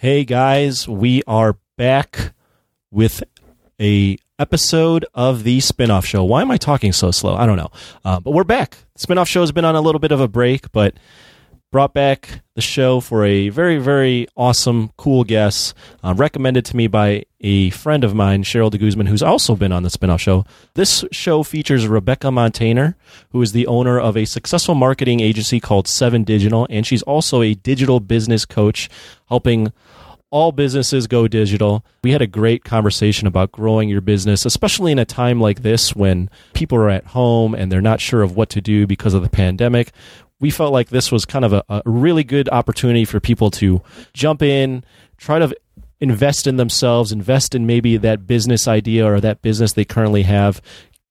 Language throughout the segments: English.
Hey guys, we are back with a episode of the spin-off show. Why am I talking so slow? I don't know. Uh, but we're back. The spin-off show has been on a little bit of a break, but brought back the show for a very, very awesome, cool guest, uh, recommended to me by a friend of mine, Cheryl de Guzman, who's also been on the spinoff show. This show features Rebeca Montaner, who is the owner of a successful marketing agency called Ceven Digital, and she's also a digital business coach, helping all businesses go digital. We had a great conversation about growing your business, especially in a time like this when people are at home and they're not sure of what to do because of the pandemic we felt like this was kind of a, a really good opportunity for people to jump in, try to invest in themselves, invest in maybe that business idea or that business they currently have,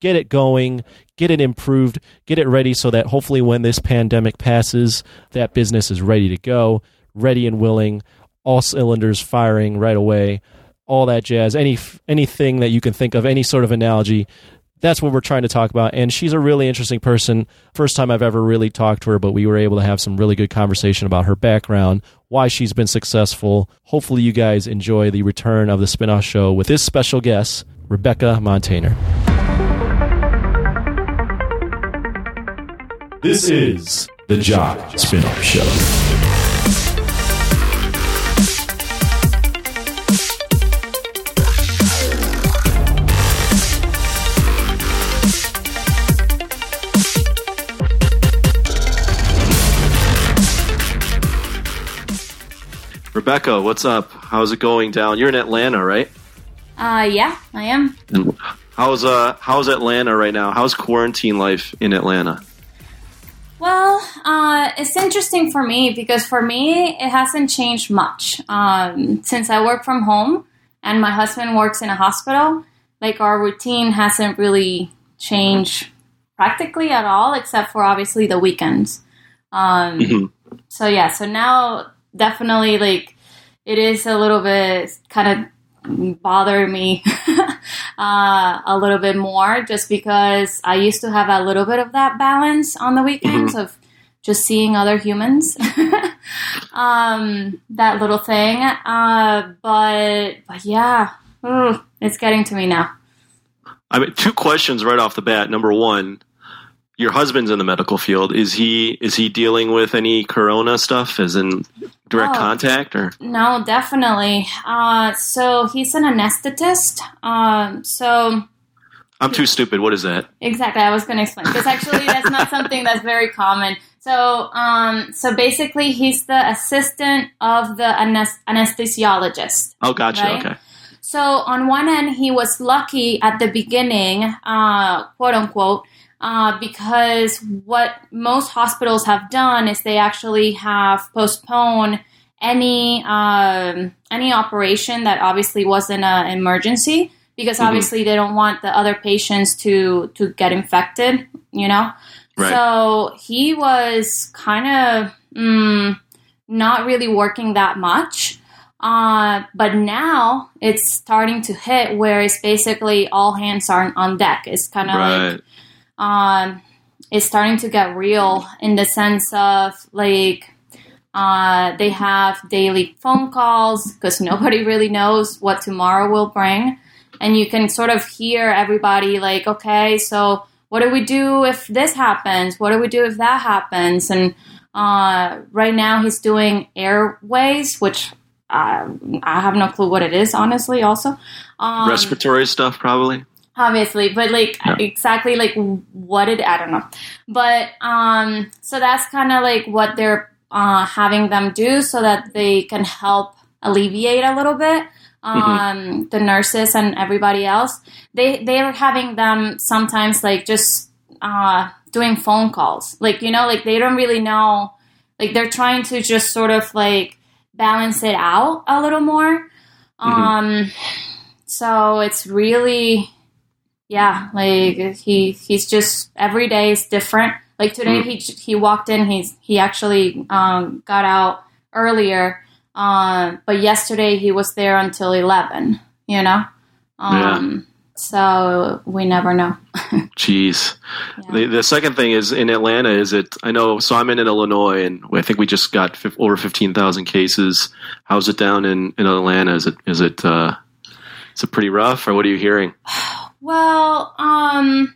get it going, get it improved, get it ready so that hopefully when this pandemic passes, that business is ready to go, ready and willing, all cylinders firing right away, all that jazz. Any anything that you can think of, any sort of analogy that's what we're trying to talk about. And she's a really interesting person. First time I've ever really talked to her, but we were able to have some really good conversation about her background, why she's been successful. Hopefully, you guys enjoy the return of the spinoff show with this special guest, Rebeca Montaner. This is the Jock Spinoff Show. Rebeca, what's up? How's it going down? You're in Atlanta, right? Uh, yeah, I am. And how's uh how's Atlanta right now? How's quarantine life in Atlanta? Well, uh, it's interesting for me because for me it hasn't changed much um, since I work from home and my husband works in a hospital. Like our routine hasn't really changed practically at all, except for obviously the weekends. Um, mm-hmm. So yeah, so now definitely like it is a little bit kind of bother me uh, a little bit more just because I used to have a little bit of that balance on the weekends mm-hmm. of just seeing other humans. um, that little thing. Uh, but but yeah, Ugh, it's getting to me now. I mean, two questions right off the bat. Number one, your husband's in the medical field. Is he is he dealing with any corona stuff as in direct oh, contact or No, definitely. Uh, so he's an anesthetist. Um, so I'm too stupid. What is that? Exactly. I was going to explain because actually that's not something that's very common. So, um, so basically, he's the assistant of the anesthesiologist. Oh, gotcha. Right? Okay. So on one end, he was lucky at the beginning, uh, quote unquote, uh, because what most hospitals have done is they actually have postponed any um, any operation that obviously wasn't an emergency because mm-hmm. obviously they don't want the other patients to to get infected you know right. so he was kind of mm, not really working that much uh, but now it's starting to hit where it's basically all hands are on deck it's kind of right. like um, is starting to get real in the sense of like uh, they have daily phone calls because nobody really knows what tomorrow will bring. And you can sort of hear everybody like, okay, so what do we do if this happens? What do we do if that happens? And uh, right now he's doing airways, which uh, I have no clue what it is, honestly, also. Um, Respiratory stuff, probably obviously but like yeah. exactly like what did i don't know but um so that's kind of like what they're uh having them do so that they can help alleviate a little bit mm-hmm. um mm-hmm. the nurses and everybody else they they're having them sometimes like just uh doing phone calls like you know like they don't really know like they're trying to just sort of like balance it out a little more mm-hmm. um so it's really yeah, like he he's just every day is different. Like today, mm. he he walked in. He's he actually um, got out earlier, uh, but yesterday he was there until eleven. You know, um, yeah. so we never know. Jeez. Yeah. The, the second thing is in Atlanta. Is it? I know. So I'm in Illinois, and I think we just got fif- over fifteen thousand cases. How's it down in, in Atlanta? Is it is it uh, is it pretty rough, or what are you hearing? Well, um,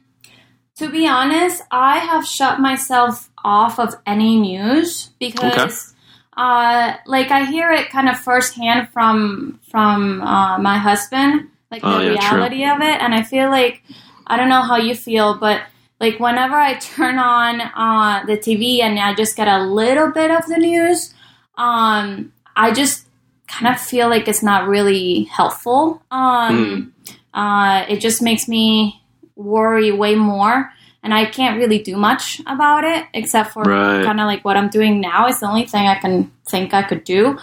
to be honest, I have shut myself off of any news because, uh, like I hear it kind of firsthand from from uh, my husband, like Oh, the yeah, true. reality of it, and I feel like I don't know how you feel, but like whenever I turn on uh, the TV and I just get a little bit of the news, um, I just kind of feel like it's not really helpful. Um, uh, it just makes me worry way more, and I can't really do much about it except for Right. kind of like what I'm doing now. It's the only thing I can think I could do.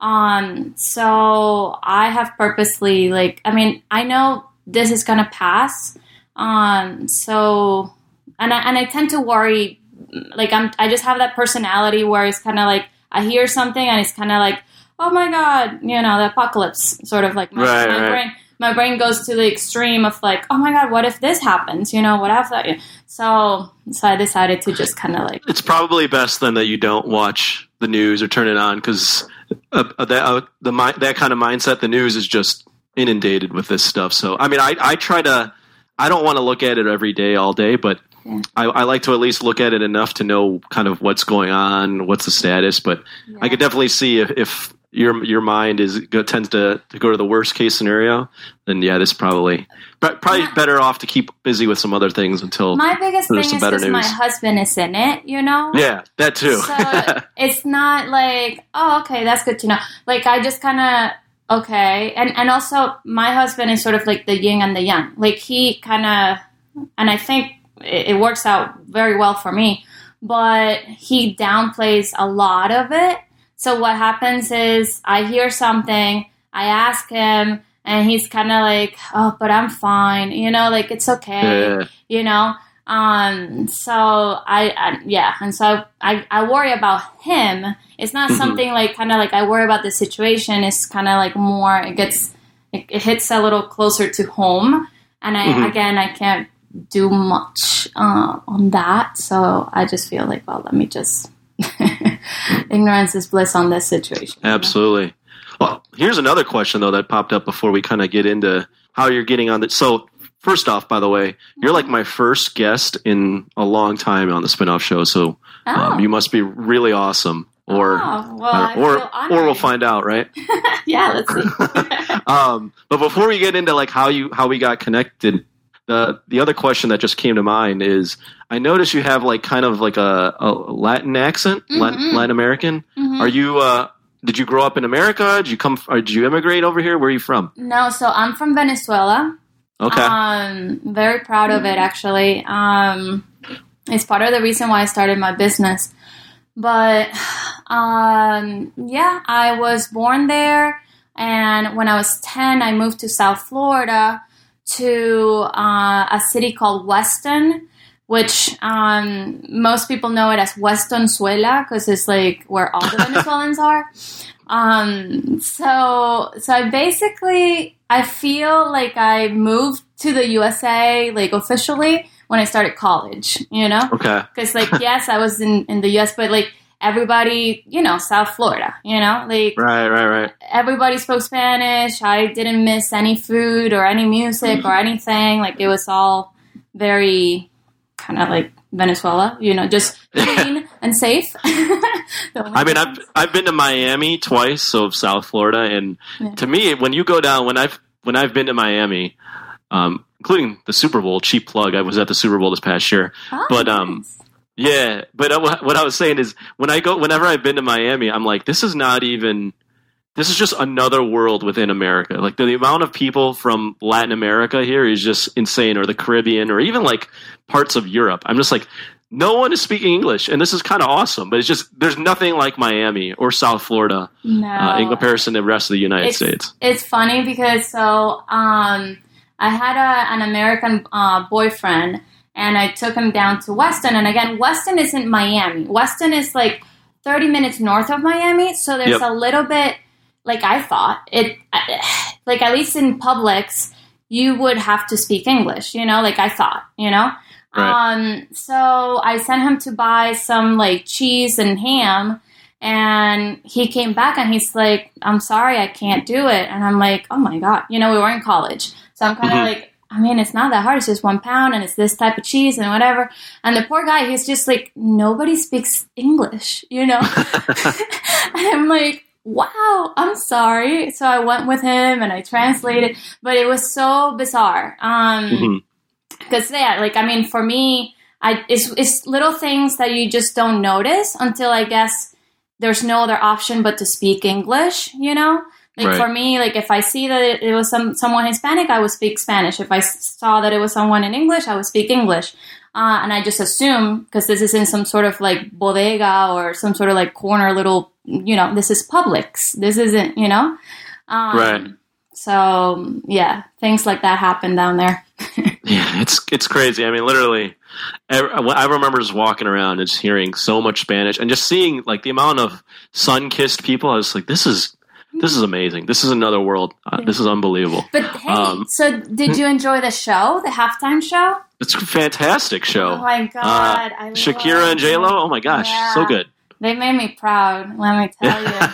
Um, so I have purposely like, I mean, I know this is gonna pass. Um, so and I, and I tend to worry like I'm I just have that personality where it's kind of like I hear something and it's kind of like oh my god you know the apocalypse sort of like my, Right, my right. brain my brain goes to the extreme of like oh my god what if this happens you know what if that so so I decided to just kind of like It's probably best then that you don't watch the news or turn it on because uh, uh, that uh, the that kind of mindset, the news is just inundated with this stuff. So I mean, I I try to. I don't want to look at it every day, all day, but Yeah. I, I like to at least look at it enough to know kind of what's going on, what's the status. But I could definitely see if, if your your mind is go, tends to, to go to the worst case scenario, then yeah, this probably probably My- better off to keep busy with some other things until my biggest thing is better my husband is in it you know yeah, that too. So it's not like, oh, okay, that's good to know. Like I just kind of okay, and and also my husband is sort of like the yin and the yang. Like he kind of, and I think it, it works out very well for me. But he downplays a lot of it. So what happens is I hear something, I ask him, and he's kind of like, oh, but I'm fine. You know, like it's okay yeah. you know um so I, I yeah and so I, I worry about him it's not Mhm. something like kind of like i worry about the situation it's kind of like more it gets it, it hits a little closer to home and i Mhm. again i can't do much uh, on that so i just feel like well let me just ignorance is bliss on this situation you know? Absolutely. Well, here's another question though that popped up before we kind of get into how you're getting on the. So first off, by the way, you're like my first guest in a long time on the spinoff show. So um, Oh. you must be really awesome, or Oh, well, I or or we'll find out, right? yeah let's see um, but before we get into like how you how we got connected, the the other question that just came to mind is I noticed you have like kind of like a, a Latin accent, Latin, Mhm. Latin American. Mhm. Are you? Uh, did you grow up in America? Did you come? Or did you immigrate over here? Where are you from? no so i'm from venezuela Okay. Um, very proud of it actually. Um, it's part of the reason why I started my business. But um, yeah, I was born there, and when I was ten, I moved to South Florida to uh, a city called Weston. Which um, most people know it as Westonzuela because it's like where all the Venezuelans are. Um, so so I basically I feel like I moved to the USA like officially when I started college, you know? okay. Because like yes, I was in in the US, but like everybody, you know, South Florida, you know, like Right. Right. Right. everybody spoke Spanish. I didn't miss any food or any music or anything. Like it was all very kind of like Venezuela, you know, just clean and safe. I mean, I've. I've been to Miami twice, so South Florida, and Yeah. to me, when you go down, when I've when I've been to Miami, um, including the Super Bowl, cheap plug. I was at the Super Bowl this past year. Oh, but, um, nice. Yeah, but what what I was saying is when I go, whenever I've been to Miami, I'm like, this is not even. This is just another world within America. Like the, the amount of people from Latin America here is just insane, or the Caribbean, or even like parts of Europe. I'm just like, no one is speaking English, and this is kind of awesome. But it's just there's nothing like Miami or South Florida no. uh, in comparison to the rest of the United It's- States. it's funny because so um, I had a, an American uh, boyfriend and I took him down to Weston. And again, Weston isn't Miami. Weston is like 30 minutes north of Miami. So there's Yep. a little bit, like I thought, it, like at least in Publix, you would have to speak English, you know, like I thought, you know? Right. Um, so I sent him to buy some like cheese and ham and he came back and he's like, I'm sorry, I can't do it. And I'm like, oh my God, you know, we were in college. So I'm kind of Mhm. like, I mean, it's not that hard. It's just one pound and it's this type of cheese and whatever. And the poor guy, he's just like, nobody speaks English, you know? and I'm like, wow, I'm sorry. So I went with him and I translated, but it was so bizarre. Um, Mhm. because yeah, like I mean, for me, I it's it's little things that you just don't notice until I guess there's no other option but to speak English. You know, like Right. for me, like if I see that it, it was some someone Hispanic, I would speak Spanish. If I saw that it was someone in English, I would speak English. Uh, and I just assume because this is in some sort of like bodega or some sort of like corner little, you know, this is Publix. This isn't, you know, um, Right. So yeah, things like that happen down there. Yeah, it's it's crazy. I mean, literally, I, I remember just walking around and just hearing so much Spanish and just seeing like the amount of sun-kissed people. I was like, this is this is amazing. This is another world. Uh, this is unbelievable. But hey, Um, so did you enjoy the show, the halftime show? It's a fantastic show. Oh my god, I Shakira and J Lo. Oh my gosh, Yeah. so good. They made me proud. Let me tell you.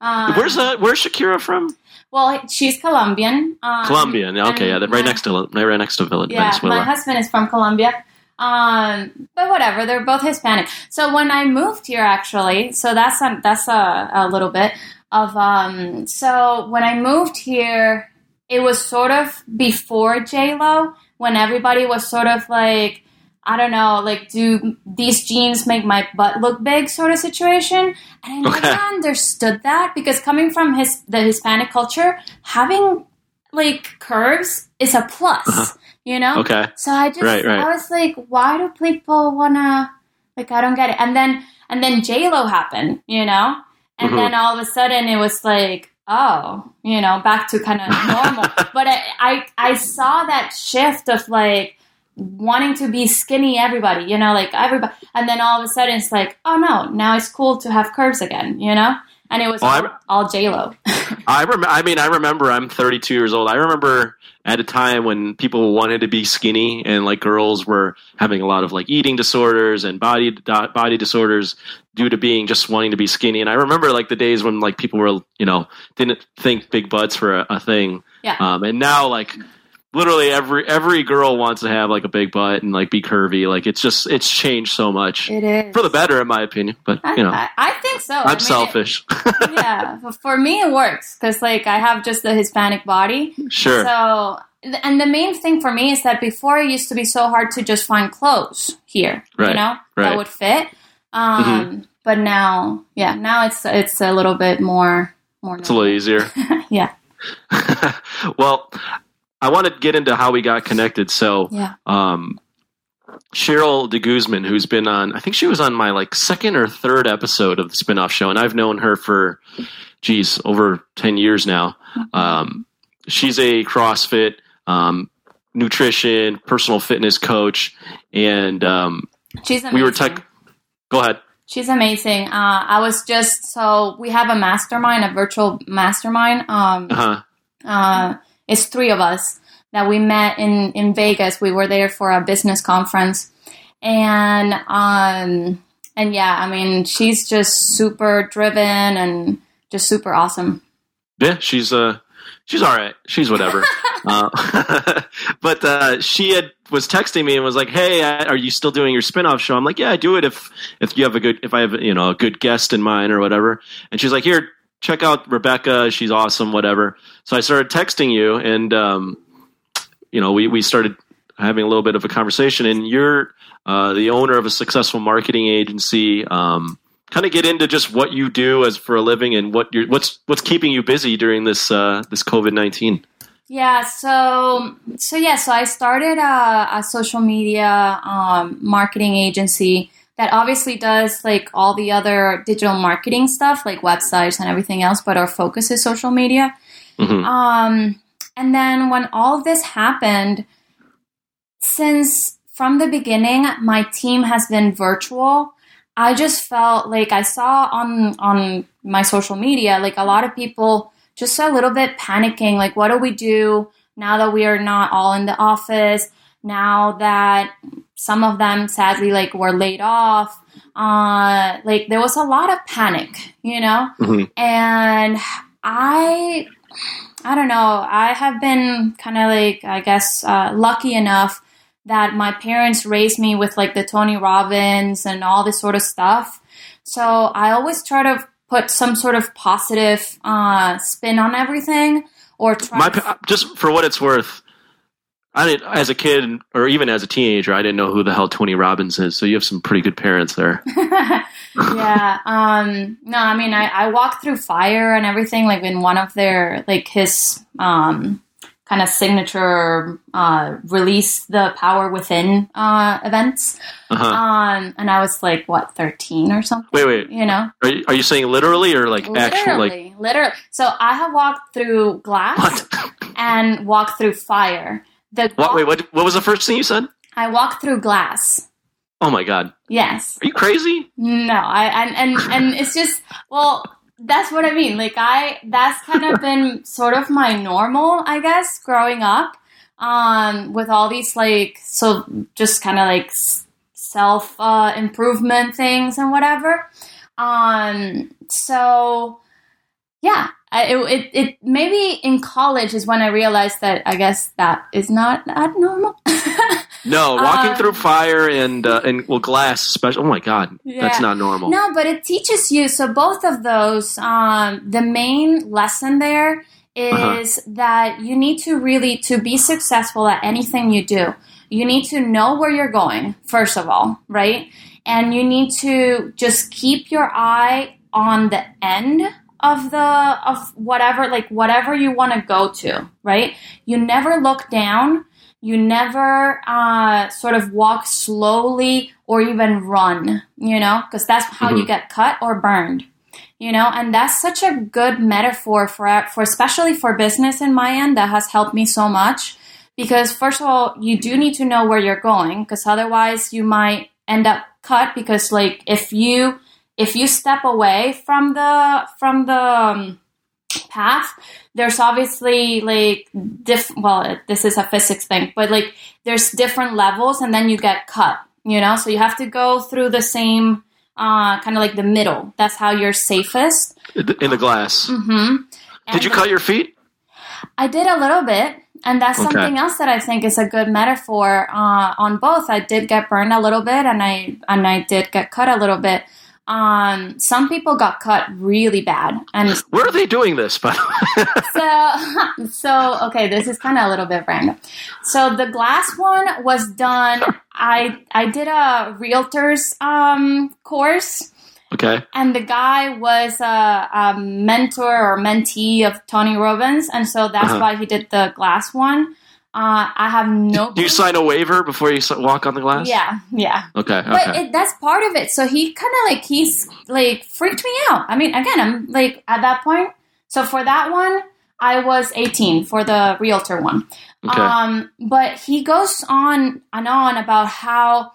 Um, Where's uh, Where's Shakira from? Well, she's Colombian. Um, Colombian. Okay, yeah, right my- next to right next to Villa- Yeah, my husband is from Colombia. Um, but whatever, they're both Hispanic. So when I moved here, actually, so that's a, that's a, a little bit of um. So when I moved here, it was sort of before J Lo, when everybody was sort of like, I don't know, like, do these jeans make my butt look big, sort of situation. And I Okay. never understood that because coming from his the Hispanic culture, having like curves is a plus, Uh-huh. you know. Okay, So I just Right, right. I was like, why do people wanna like I don't get it. And then and then J Lo happened, you know? And Mhm. then all of a sudden it was like, oh, you know, back to kind of normal. but I, I I saw that shift of like wanting to be skinny everybody, you know, like everybody and then all of a sudden it's like, oh no, now it's cool to have curves again, you know? And it was I all, all J Lo. I rem- I mean, I remember. I'm 32 years old. I remember at a time when people wanted to be skinny, and like girls were having a lot of like eating disorders and body body disorders due to being just wanting to be skinny. And I remember like the days when like people were you know didn't think big butts were a, a thing. Yeah. Um, and now like literally every every girl wants to have like a big butt and like be curvy. Like it's just it's changed so much It is. for the better, in my opinion. But you know, I, I think so. I mean, I'm it- selfish. yeah, for me it works because like I have just the Hispanic body. sure. So, and the main thing for me is that before it used to be so hard to just find clothes here, right. you know, right. that would fit. Um, But now, yeah, now it's it's a little bit more more. it's a little easier. yeah, well, I want to get into how we got connected. So, yeah. um, Cheryl de Guzman, who's been on, I think she was on my like second or third episode of the spinoff show, and I've known her for, geez, over 10 years now. Um, she's a CrossFit, um, nutrition, personal fitness coach, and um, She's amazing. we were tech. Go ahead. She's amazing. Uh, I was just so we have a mastermind, a virtual mastermind. Um, Uh-huh. uh, it's three of us that we met in in Vegas. We were there for a business conference, and um, and yeah, I mean, she's just super driven and just super awesome. Yeah, she's uh she's all right. She's whatever. uh, but uh, she had was texting me and was like, "Hey, are you still doing your spin-off show?" I'm like, "Yeah, I do it if if you have a good if I have you know a good guest in mind or whatever." And she's like, "Here, check out Rebeca. She's awesome. Whatever." So I started texting you, and um, you know, we we started having a little bit of a conversation. And you're uh, the owner of a successful marketing agency. Um, kind of get into just what you do as for a living and what you're what's what's keeping you busy during this uh, this COVID nineteen. Yeah, so so yeah, so I started a, a social media um, marketing agency that obviously does like all the other digital marketing stuff, like websites and everything else, but our focus is social media. Mhm. Um, and then when all of this happened, since from the beginning my team has been virtual, I just felt like I saw on on my social media like a lot of people just a little bit panicking like what do we do now that we are not all in the office, now that some of them sadly like were laid off, uh, like there was a lot of panic, you know, Mhm. and I, I don't know, I have been kind of like I guess uh, lucky enough that my parents raised me with like the Tony Robbins and all this sort of stuff. So I always try to put some sort of positive uh, spin on everything, or try. My to- just for what it's worth, I didn't as a kid or even as a teenager, I didn't know who the hell Tony Robbins is. So you have some pretty good parents there. yeah. Um, no, I mean, I, I walked through fire and everything, like in one of their, like his um, kind of signature uh, release the power within uh, events. Uh-huh. Um, and I was like, what, 13 or something? Wait, wait. You know? Are you, are you saying literally or like actual like Literally, literally. So I have walked through glass what? and walked through fire. The what? Wait, what? What was the first thing you said? I walked through glass. Oh my god, Yes. are you crazy? No, I and and and it's just well, that's what I mean. Like I that's kind of been sort of my normal, I guess, growing up. Um with all these like so just kind of like self uh improvement things and whatever. Um so yeah, I, it, it it maybe in college is when I realized that I guess that is not not normal. No, walking Uh, through fire and uh, and well, glass, especially. Oh my god, that's not normal. No, but it teaches you. So both of those, um, the main lesson there is that you need to really to be successful at anything you do. You need to know where you're going first of all, right? And you need to just keep your eye on the end of the of whatever like whatever you want to go to, right? You never look down. You never uh, sort of walk slowly or even run, you know, because that's how you get cut or burned, you know, and that's such a good metaphor for for especially for business in my end that has helped me so much. Because first of all, you do need to know where you're going because otherwise you might end up cut because like if you if you step away from the from the um, path there's obviously like diff well this is a physics thing but like there's different levels and then you get cut you know so you have to go through the same uh kind of like the middle that's how you're safest in the glass. hmm Did you cut your feet? I did a little bit, and that's Okay. something else that I think is a good metaphor uh, on both. I did get burned a little bit, and I and I did get cut a little bit. Um, some people got cut really bad, and Where are they doing this? By the way? so so okay, this is kind of a little bit random. So the glass one was done. I I did a realtor's um, course okay. and the guy was a, a mentor or mentee of Tony Robbins, and so that's Uh-huh. why he did the glass one. Uh, I have no. Do you sign a waiver before you walk on the glass? Yeah, yeah. Okay. But Okay. it, that's part of it. So he kind of like he's like freaked me out. I mean, again, I'm like at that point. So for that one, I was 18 for the realtor one. okay. Um, but he goes on and on about how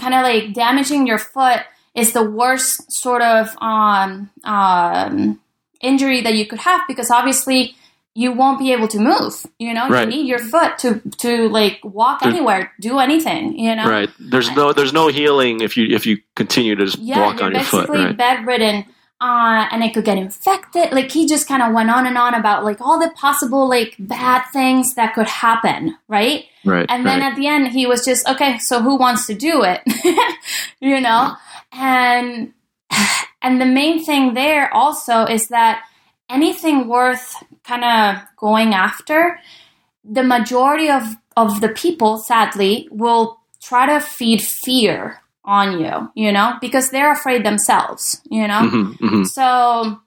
kind of like damaging your foot is the worst sort of um, um, injury that you could have because obviously you won't be able to move. You know, Right. you need your foot to to like walk There- anywhere, do anything. You know, right. There's no there's no healing if you if you continue to just yeah, walk on your foot. basically Right. bedridden. Uh, and it could get infected. Like he just kind of went on and on about like all the possible like bad things that could happen, right? Right. And then right. at the end, he was just, okay, so who wants to do it? you know? And, and the main thing there also is that anything worth kind of going after, the majority of, of the people, sadly, will try to feed fear on you, you know, because they're afraid themselves, you know? Mhm, mhm. So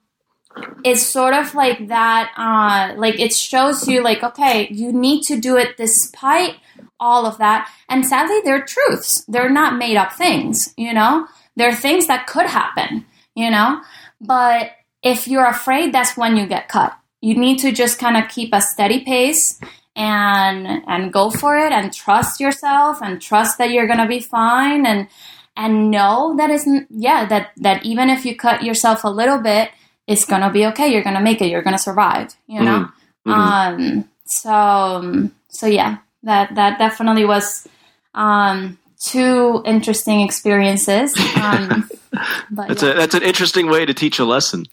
it's sort of like that, uh, like it shows you, like, okay, you need to do it despite all of that. And sadly, they're truths. They're not made up things, you know? They're things that could happen, you know? But if you're afraid, that's when you get cut. You need to just kind of keep a steady pace and and go for it and trust yourself and trust that you're gonna be fine and and know that isn't yeah that that even if you cut yourself a little bit it's gonna be okay you're gonna make it you're gonna survive you know Mhm, mhm. um so so yeah, that that definitely was um, two interesting experiences. Um, but That's yeah. a that's an interesting way to teach a lesson.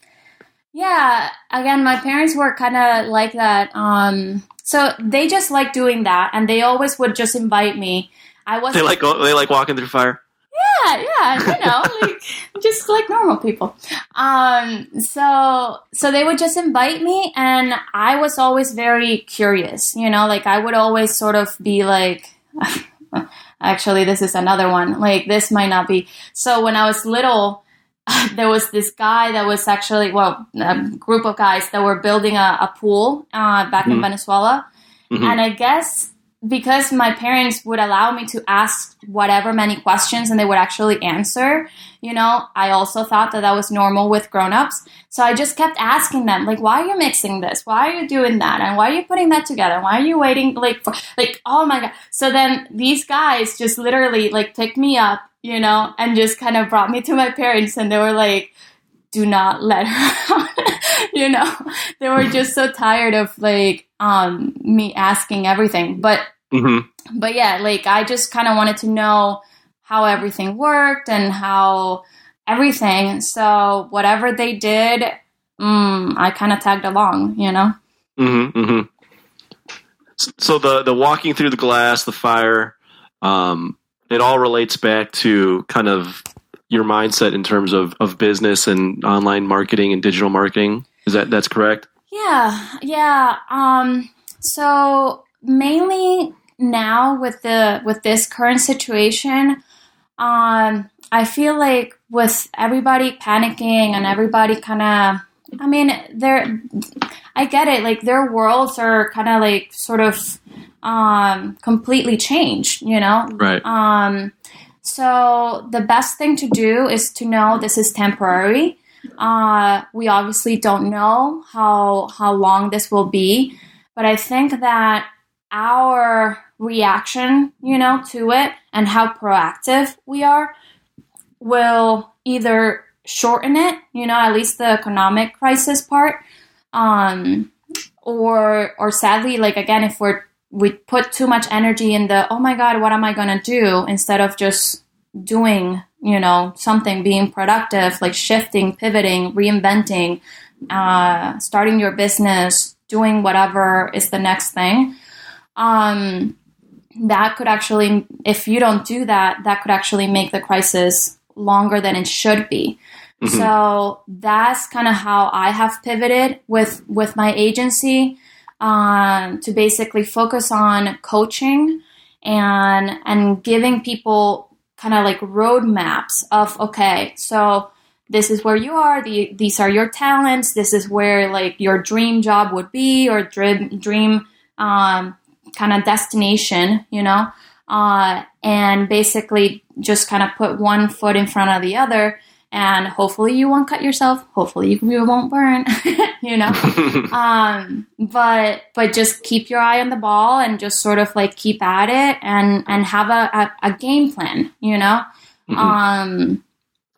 Yeah, again, my parents were kind of like that. Um, so they just like doing that, and they always would just invite me. I was They like they like walking through fire. yeah, yeah, you know, like just like normal people. Um, so so they would just invite me, and I was always very curious. You know, like I would always sort of be like. Actually, this is another one. Like, this might not be. So, when I was little, there was this guy that was actually, well, a group of guys that were building a, a pool uh, back in Mhm. Venezuela. Mhm. And I guess because my parents would allow me to ask whatever many questions and they would actually answer, you know, I also thought that that was normal with grown-ups. So I just kept asking them, like, why are you mixing this? Why are you doing that? And why are you putting that together? Why are you waiting, like, for, like, oh my God. So then these guys just literally, like, picked me up, you know, and just kind of brought me to my parents and they were like, do not let her out. you know, they were just so tired of, like, um, me asking everything. But hmm but yeah, like I just kind of wanted to know how everything worked and how everything. So whatever they did, mm, I kind of tagged along, you know. hmm hmm So the the walking through the glass, the fire, um, it all relates back to kind of your mindset in terms of, of business and online marketing and digital marketing. Is that that's correct? Yeah, yeah. Um, so mainly now with the with this current situation, um, I feel like with everybody panicking and everybody kind of, I mean, they're, I get it. Like their worlds are kind of like sort of um, completely changed. You know, Right. um, so the best thing to do is to know this is temporary. Uh, we obviously don't know how how long this will be, but I think that our reaction, you know, to it and how proactive we are will either shorten it, you know, at least the economic crisis part, um, or or sadly, like again, if we're we put too much energy in the oh my god, what am I gonna do? instead of just doing, you know, something, being productive, like shifting, pivoting, reinventing, uh, starting your business, doing whatever is the next thing. Um, that could actually, if you don't do that, that could actually make the crisis longer than it should be. Mhm. So that's kind of how I have pivoted with with my agency um, to basically focus on coaching and and giving people kind of like roadmaps of okay, so this is where you are. The, these are your talents. This is where like your dream job would be or dream dream um, kind of destination, you know, uh, and basically just kind of put one foot in front of the other. And hopefully you won't cut yourself. Hopefully you, won't burn, you know. um, but but just keep your eye on the ball and just sort of like keep at it and and have a, a, a game plan, you know. Mhm. Um,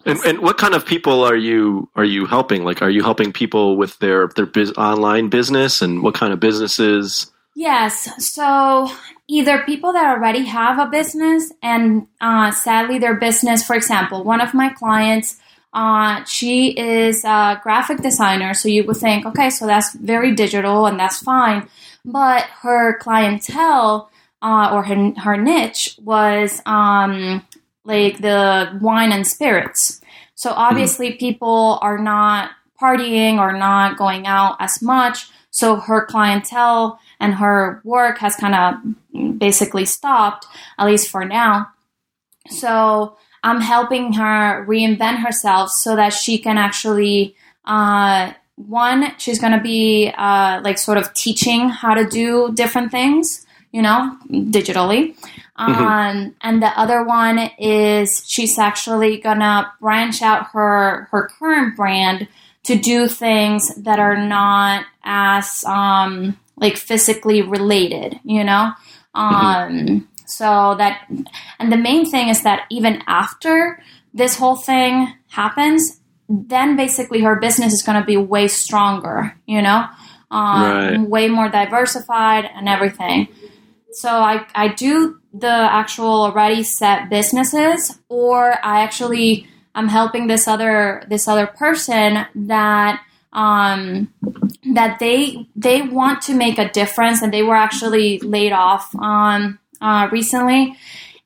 And, and what kind of people are you are you helping? Like, are you helping people with their their biz, online business, and what kind of businesses? Yes. So either people that already have a business and uh, sadly their business, for example, one of my clients, uh, she is a graphic designer. So you would think, okay, so that's very digital and that's fine. But her clientele uh, or her, her niche was um, like the wine and spirits. So obviously people are not partying or not going out as much. So her clientele and her work has kind of basically stopped, at least for now. So I'm helping her reinvent herself so that she can actually, uh, one, she's going to be uh, like sort of teaching how to do different things, you know, digitally. Um, and the other one is she's actually gonna branch out her her current brand to do things that are not as um, like physically related, you know. Um, So that, and the main thing is that even after this whole thing happens, then basically her business is going to be way stronger, you know. um, Right. way more diversified and everything. So I, I do the actual already set businesses, or I actually I'm helping this other this other person that um, that they they want to make a difference, and they were actually laid off um, uh, recently,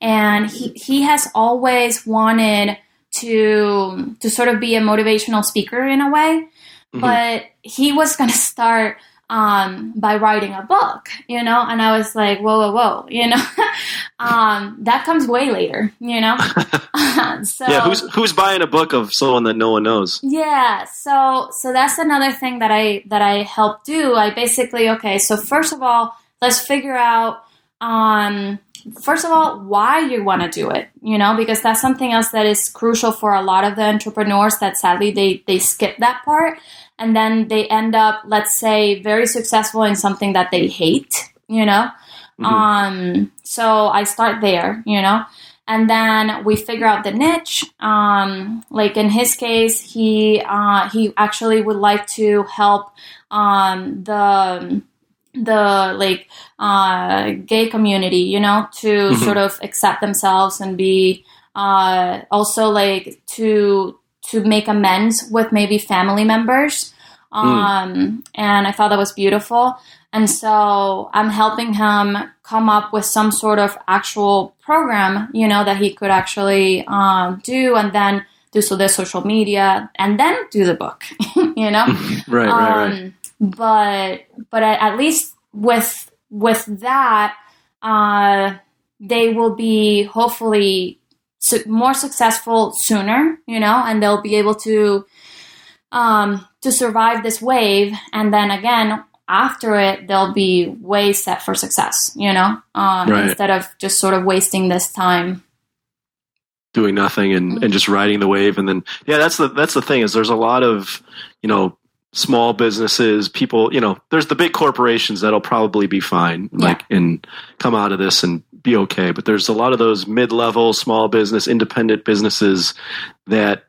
and he he has always wanted to to sort of be a motivational speaker in a way, Mhm. but he was going to start um, by writing a book, you know, and I was like, whoa, whoa, whoa, you know, um, that comes way later, you know. so yeah, who's who's buying a book of someone that no one knows? yeah, so so that's another thing that I that I help do. I basically okay, so first of all, let's figure out um first of all why you want to do it, you know, because that's something else that is crucial for a lot of the entrepreneurs that sadly they they skip that part and then they end up let's say very successful in something that they hate, you know. Mhm. Um so I start there, you know and then we figure out the niche. Um, like in his case, he uh, he actually would like to help um, the the like uh, gay community, you know, to Mhm. sort of accept themselves and be uh, also like to to make amends with maybe family members. Um, and I thought that was beautiful. And so I'm helping him come up with some sort of actual program, you know, that he could actually um, do and then do so the social media and then do the book, you know? Right, right, right. But but at, at least with with that, uh, they will be hopefully su- more successful sooner, you know, and they'll be able to um, to survive this wave, and then again after it, they'll be way set for success, you know, um, Right. instead of just sort of wasting this time. doing nothing and, and just riding the wave and then yeah that's the that's the thing is there's a lot of you know small businesses people you know there's the big corporations that'll probably be fine Yeah. like and come out of this and be okay but there's a lot of those mid-level small business independent businesses that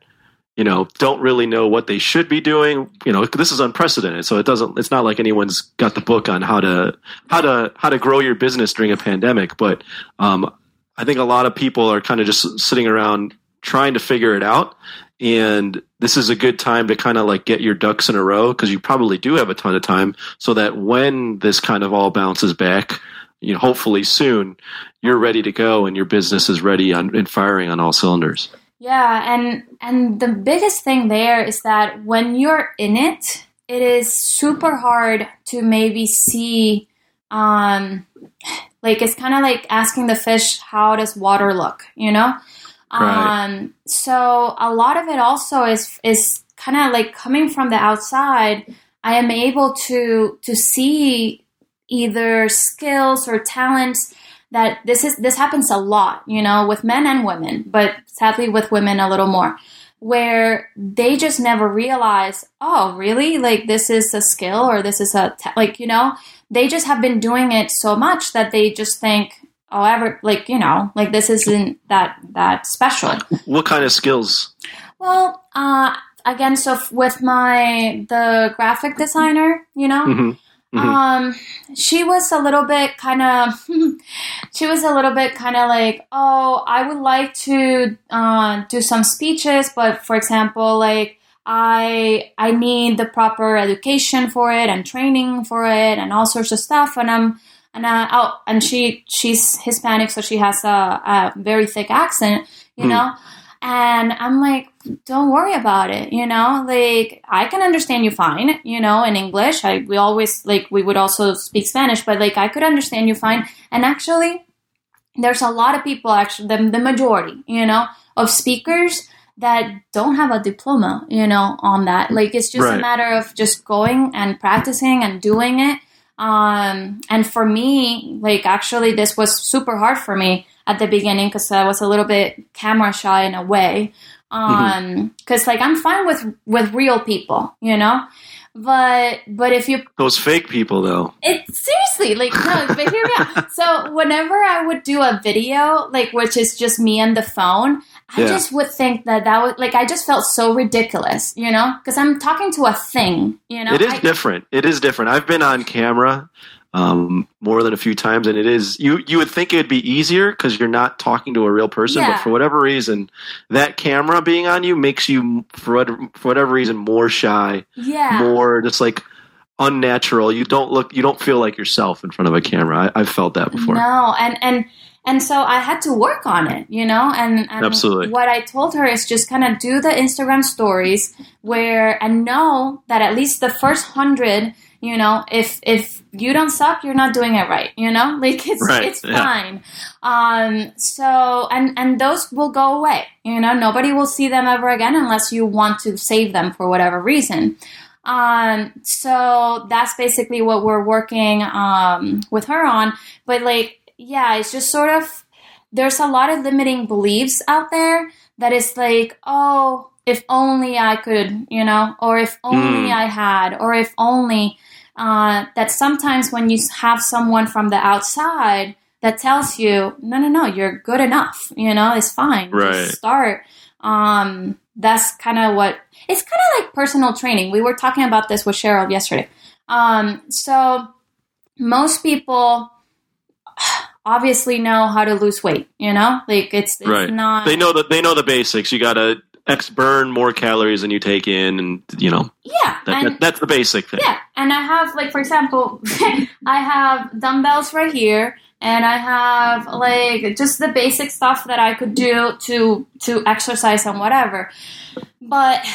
you know don't really know what they should be doing you know this is unprecedented so it doesn't it's not like anyone's got the book on how to how to how to grow your business during a pandemic but um, I think a lot of people are kind of just sitting around trying to figure it out. And this is a good time to kind of like get your ducks in a row because you probably do have a ton of time so that when this kind of all bounces back, you know, hopefully soon, you're ready to go and your business is ready on, and firing on all cylinders. Yeah, and and the biggest thing there is that when you're in it, it is super hard to maybe see um like it's kind of like asking the fish how does water look, you know? Um so a lot of it also is is kind of like coming from the outside, I am able to to see either skills or talents that this is this happens a lot, you know, with men and women, but sadly with women a little more, where they just never realize, oh, really? Like this is a skill or this is a ta- like you know, they just have been doing it so much that they just think, oh, ever like you know, like this isn't that that special. What kind of skills? Well, uh, again, so f- with my the graphic designer, you know, Mhm. Mhm. um, she was a little bit kind of, she was a little bit kind of like, oh, I would like to uh, do some speeches, but for example, like I I need the proper education for it and training for it and all sorts of stuff, and I'm and uh, oh, and she she's Hispanic, so she has a, a very thick accent, you Hmm. know. And I'm like, don't worry about it, you know. Like I can understand you fine, you know, in English. I we always like we would also speak Spanish, but like I could understand you fine. And actually, there's a lot of people, actually, the, the majority, you know, of speakers that don't have a diploma, you know, on that. Like it's just Right. a matter of just going and practicing and doing it. Um, and for me, like actually, this was super hard for me at the beginning because I was a little bit camera shy in a way. Um, because like I'm fine with with real people, you know, but but if you Those fake people, though. it seriously like no but hear me out so whenever i would do a video like which is just me and the phone i Yeah. just would think that that was like i just felt so ridiculous you know because i'm talking to a thing you know it is I- different. It is different. I've been on camera um, more than a few times, and it is you. You would think it would be easier because you're not talking to a real person, Yeah. but for whatever reason, that camera being on you makes you, for whatever, for whatever reason, more shy, yeah more just like unnatural. You don't look. You don't feel like yourself in front of a camera. I, I've felt that before. No, and and and so I had to work on it, you know. And, and Absolutely. what I told her is just kind of do the Instagram stories where and know that at least the first hundred, you know, if if you don't suck, you're not doing it right, you know. Like it's Right, it's yeah. fine. Um. So and and those will go away, you know. Nobody will see them ever again unless you want to save them for whatever reason. Um, so that's basically what we're working um, with her on. But like, yeah, it's just sort of there's a lot of limiting beliefs out there that is like, oh, if only I could, you know, or if only Mm. I had, or if only uh, that sometimes when you have someone from the outside that tells you, no, no, no, you're good enough, you know, it's fine. Right. Just start. Um, that's kind of what it's kind of like personal training. We were talking about this with Cheryl yesterday. Um, so most people obviously know how to lose weight, you know, like it's, it's Right. not, They know that they know the basics. You got to ex burn more calories than you take in, and you know yeah. that, and, that, that's the basic thing. Yeah, and I have like for example, I have dumbbells right here, and I have like just the basic stuff that I could do to to exercise and whatever. But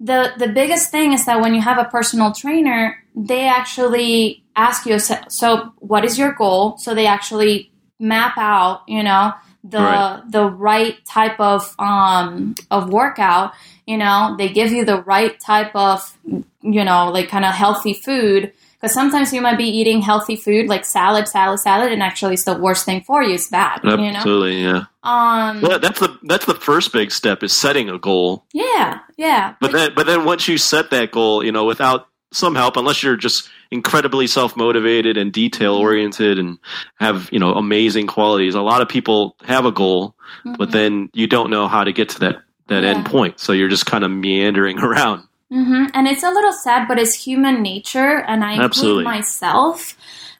the the biggest thing is that when you have a personal trainer, they actually ask you, so what is your goal? So they actually map out, you know, the Right. the right type of um of workout. You know, they give you the right type of you know, like kind of healthy food. Because sometimes you might be eating healthy food like salad, salad, salad, and actually it's the worst thing for you. It's bad, you know. Absolutely, yeah. Um, Well, that's the that's the first big step is setting a goal. yeah, yeah, But then but then once you set that goal, you know, without some help, unless you're just incredibly self motivated and detail oriented and have you know amazing qualities, a lot of people have a goal, but Mhm. then you don't know how to get to that that Yeah. end point. So you're just kind of meandering around. hmm And it's a little sad, but it's human nature, and I include myself.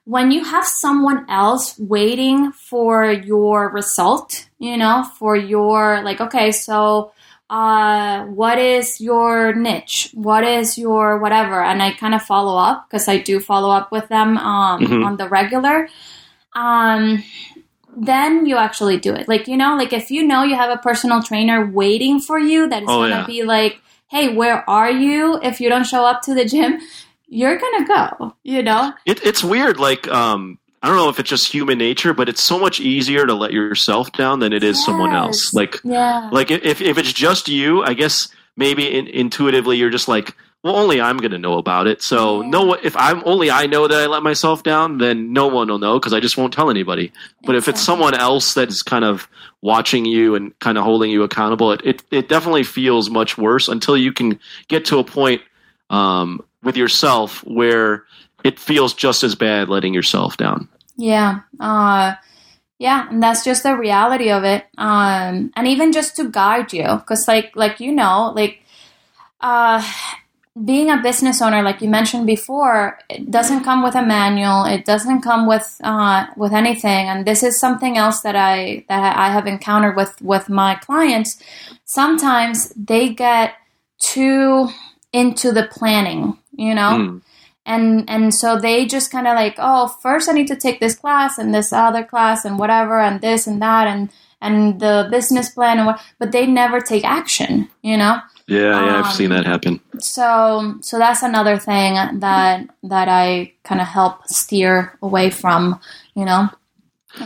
When you have someone else waiting for your result, you know, for your like, okay, so uh, what is your niche? What is your whatever? And I kind of follow up because I do follow up with them um, Mhm. on the regular. Um, then you actually do it. Like, you know, like if you know you have a personal trainer waiting for you that is Oh, going to yeah. be like, hey, where are you? If you don't show up to the gym, you're going to go, you know? It, it's weird. Like, um, I don't know if it's just human nature, but it's so much easier to let yourself down than it is someone else. Like, Yeah. like if if it's just you, I guess maybe in, intuitively you're just like, well, only I'm going to know about it. So Yeah. no, if I'm only I know that I let myself down, then no one will know because I just won't tell anybody. But if it's someone else that's kind of watching you and kind of holding you accountable, it it, it definitely feels much worse until you can get to a point um, with yourself where it feels just as bad letting yourself down. Yeah. Uh, yeah, and that's just the reality of it. Um, and even just to guide you, because like like you know, like uh, being a business owner, like you mentioned before, it doesn't come with a manual. It doesn't come with uh, with anything. And this is something else that I that I have encountered with with my clients. Sometimes they get too into the planning, you know Mm. And and so they just kind of like oh first i need to take this class and this other class and whatever and this and that and and the business plan and what but they never take action you know Yeah, yeah, I've Um, seen that happen. so so that's another thing that that i kind of help steer away from you know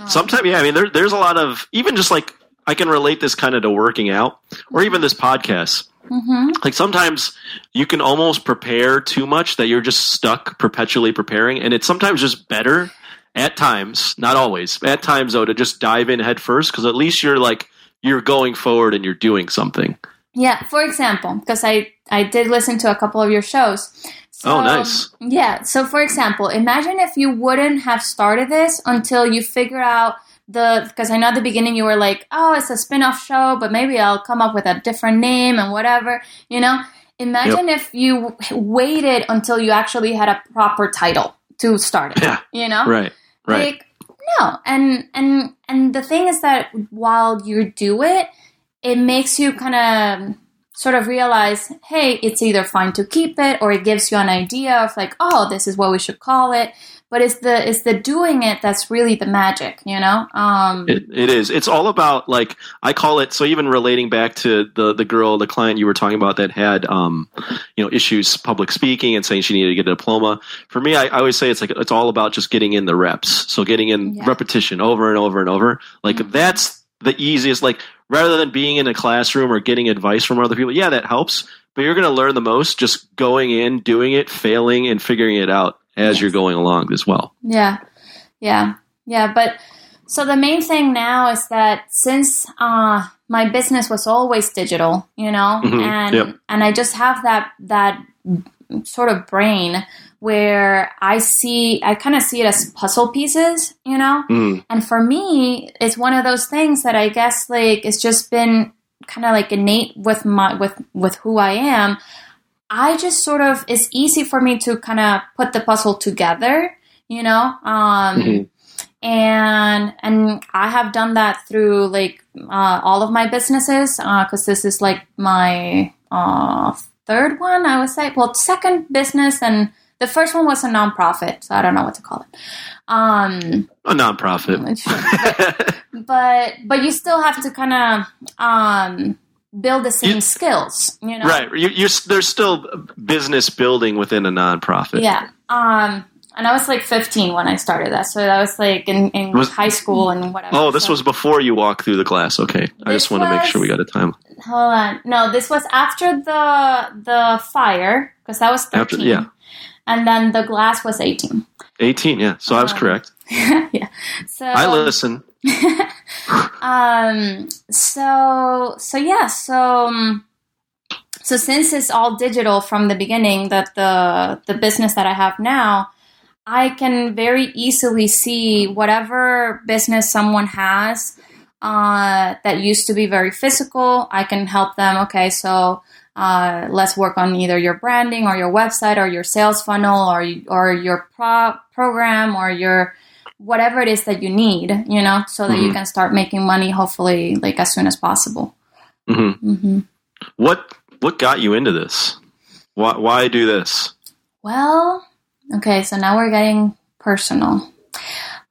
Sometimes, yeah. I mean, there, there's a lot of even just like I can relate this kind of to working out, or even this podcast. Hmm Like sometimes you can almost prepare too much that you're just stuck perpetually preparing, and it's sometimes just better at times, not always, at times though, to just dive in head first because at least you're like you're going forward and you're doing something. Yeah, for example, because I I did listen to a couple of your shows. So, Oh, nice. Yeah. So, for example, imagine if you wouldn't have started this until you figure out the because I know at the beginning you were like, oh, it's a spin-off show, but maybe I'll come up with a different name and whatever. You know, imagine if you waited until you actually had a proper title to start it. Yeah. You know, Right. Right. like no, and and and the thing is that while you do it, it makes you kind of sort of realize, hey, it's either fine to keep it or it gives you an idea of like, oh, this is what we should call it. But it's the it's the doing it that's really the magic, you know. Um, It, it is. It's all about like I call it. So even relating back to the the girl, the client you were talking about that had um, you know issues public speaking and saying she needed to get a diploma. For me, I, I always say it's like it's all about just getting in the reps. So getting in Yeah. repetition over and over and over. Like Mhm. that's the easiest. Like rather than being in a classroom or getting advice from other people. Yeah, that helps. But you're going to learn the most just going in, doing it, failing, and figuring it out as Yes. you're going along as well. Yeah, yeah, yeah. But so the main thing now is that since uh, my business was always digital, you know, Mhm, and yep. and I just have that that sort of brain where I see, I kind of see it as puzzle pieces, you know. Mm, And for me, it's one of those things that I guess like it's just been kind of like innate with my with with who I am. I just sort of it's easy for me to kind of put the puzzle together, you know. Um, Mhm. And and I have done that through like uh, all of my businesses because this is like my uh, third one, I would say. Well, second business and the first one was a nonprofit, so I don't know what to call it. Um, a nonprofit. but but you still have to kind of um, build the same You- skills, you know? Right. You, you're, there's still business building within a nonprofit. Yeah. Um, and I was like 15 when I started that, so that was like in, in Was- high school and whatever. Oh, this So- was before you walked through the glass. Okay. I just want to make sure we got a time. Hold on. No, this was after the the fire because that was 13. After- yeah. And then the glass was 18. 18, yeah. So I was Um, correct. yeah. So I listen. um so so yeah so um, so since it's all digital from the beginning that the the business that i have now i can very easily see whatever business someone has uh, that used to be very physical i can help them okay so uh, let's work on either your branding or your website or your sales funnel or or your pro- program or your whatever it is that you need, you know, so that you Mhm. can start making money hopefully like as soon as possible. hmm hmm What What got you into this? Why Why do this? Well, okay, so now we're getting personal.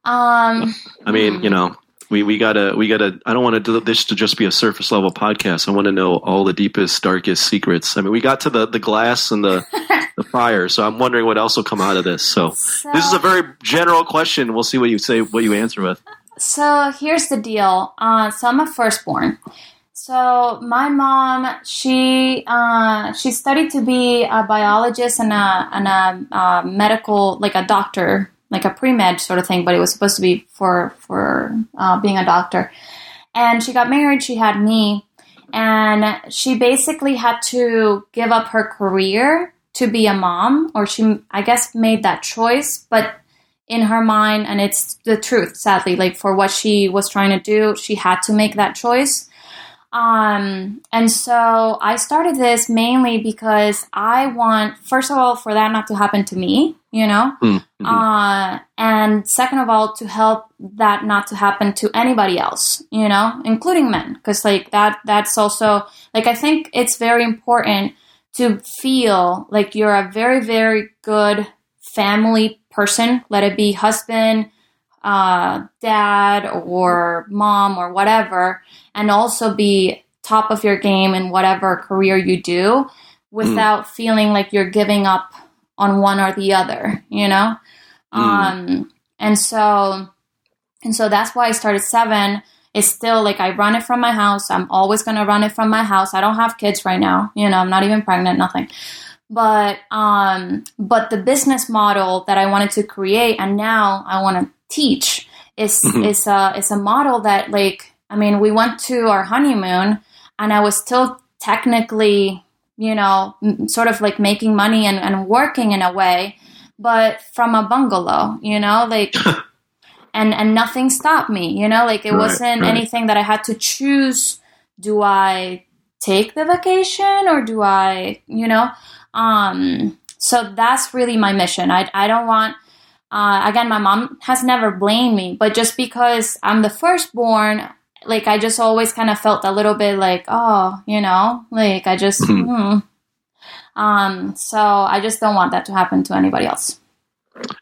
Um, I mean, you know, we, we gotta we gotta. I don't want to do this to just be a surface level podcast. I want to know all the deepest, darkest secrets. I mean, we got to the the glass and the the fire, so I'm wondering what else will come out of this. So so, this is a very general question. We'll see what you say, what you answer with. so here's the deal. Uh, so I'm a firstborn. So my mom, she uh, she studied to be a biologist and a and a uh, medical, like a doctor, like a pre med sort of thing. But it was supposed to be for for uh, being a doctor. And she got married. She had me, and she basically had to give up her career to be a mom, or she, I guess, made that choice. But in her mind, and it's the truth, sadly, like for what she was trying to do, she had to make that choice. Um, and so I started this mainly because I want, first of all, for that not to happen to me, you know, Mm, mhm. uh, and second of all, to help that not to happen to anybody else, you know, including men, because like that, that's also like I think it's very important to feel like you're a very, very good family person. Let it be husband, uh, dad, or mom, or whatever, and also be top of your game in whatever career you do, without feeling like you're giving up on one or the other. You know. Mm. Um, and so, and so that's why I started Ceven. It's still like I run it from my house. I'm always going to run it from my house. I don't have kids right now. You know, I'm not even pregnant, nothing. But, um, but the business model that I wanted to create and now I want to teach is, Mhm. is a, is a model that like, I mean, we went to our honeymoon and I was still technically, you know, m- sort of like making money and, and working in a way, but from a bungalow, you know, like, and and nothing stopped me, you know, like it Right, wasn't right. anything that I had to choose. Do I take the vacation or do I, you know? Um, so that's really my mission. I I don't want. Uh, again, my mom has never blamed me, but just because I'm the firstborn, like I just always kind of felt a little bit like, oh, you know, like I just, hmm. um, so I just don't want that to happen to anybody else.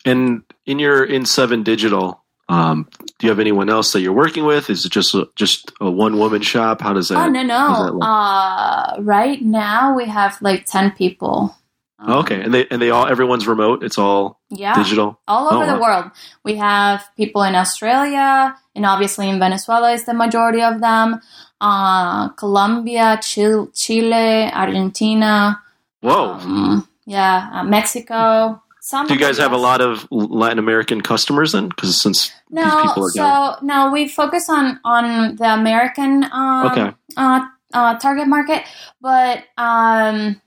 And in your in Ceven Digital, um, do you have anyone else that you're working with? Is it just a, just a one woman shop? How does that? oh no, no. Uh, right now we have like ten people. Um, Oh, okay, and they and they all everyone's remote. It's all Yeah. digital. all over Oh, the wow. world. We have people in Australia, and obviously in Venezuela is the majority of them. Uh, Colombia, Chile, Chile, Argentina. Whoa! Um, yeah, uh, Mexico. Some do you guys have a lot of Latin American customers then? Because since No, these people are so down. no, we focus on on the American um, Okay. uh, uh, target market, but um,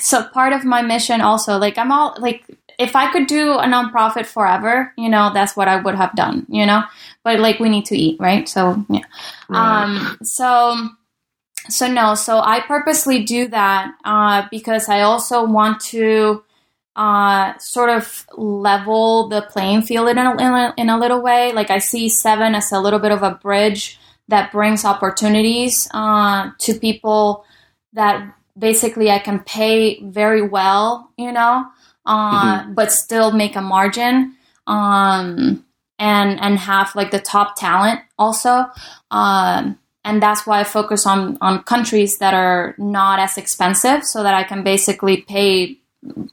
so part of my mission also, like I'm all like, if I could do a nonprofit forever, you know, that's what I would have done, you know. But like, we need to eat, right? So yeah. Right. Um, so, so no, so I purposely do that uh, because I also want to uh, sort of level the playing field in a, in, a, in a little way. Like I see Ceven as a little bit of a bridge that brings opportunities uh, to people that basically I can pay very well, you know, uh, but still make a margin. Um, and and have like the top talent also um, and that's why I focus on on countries that are not as expensive, so that I can basically pay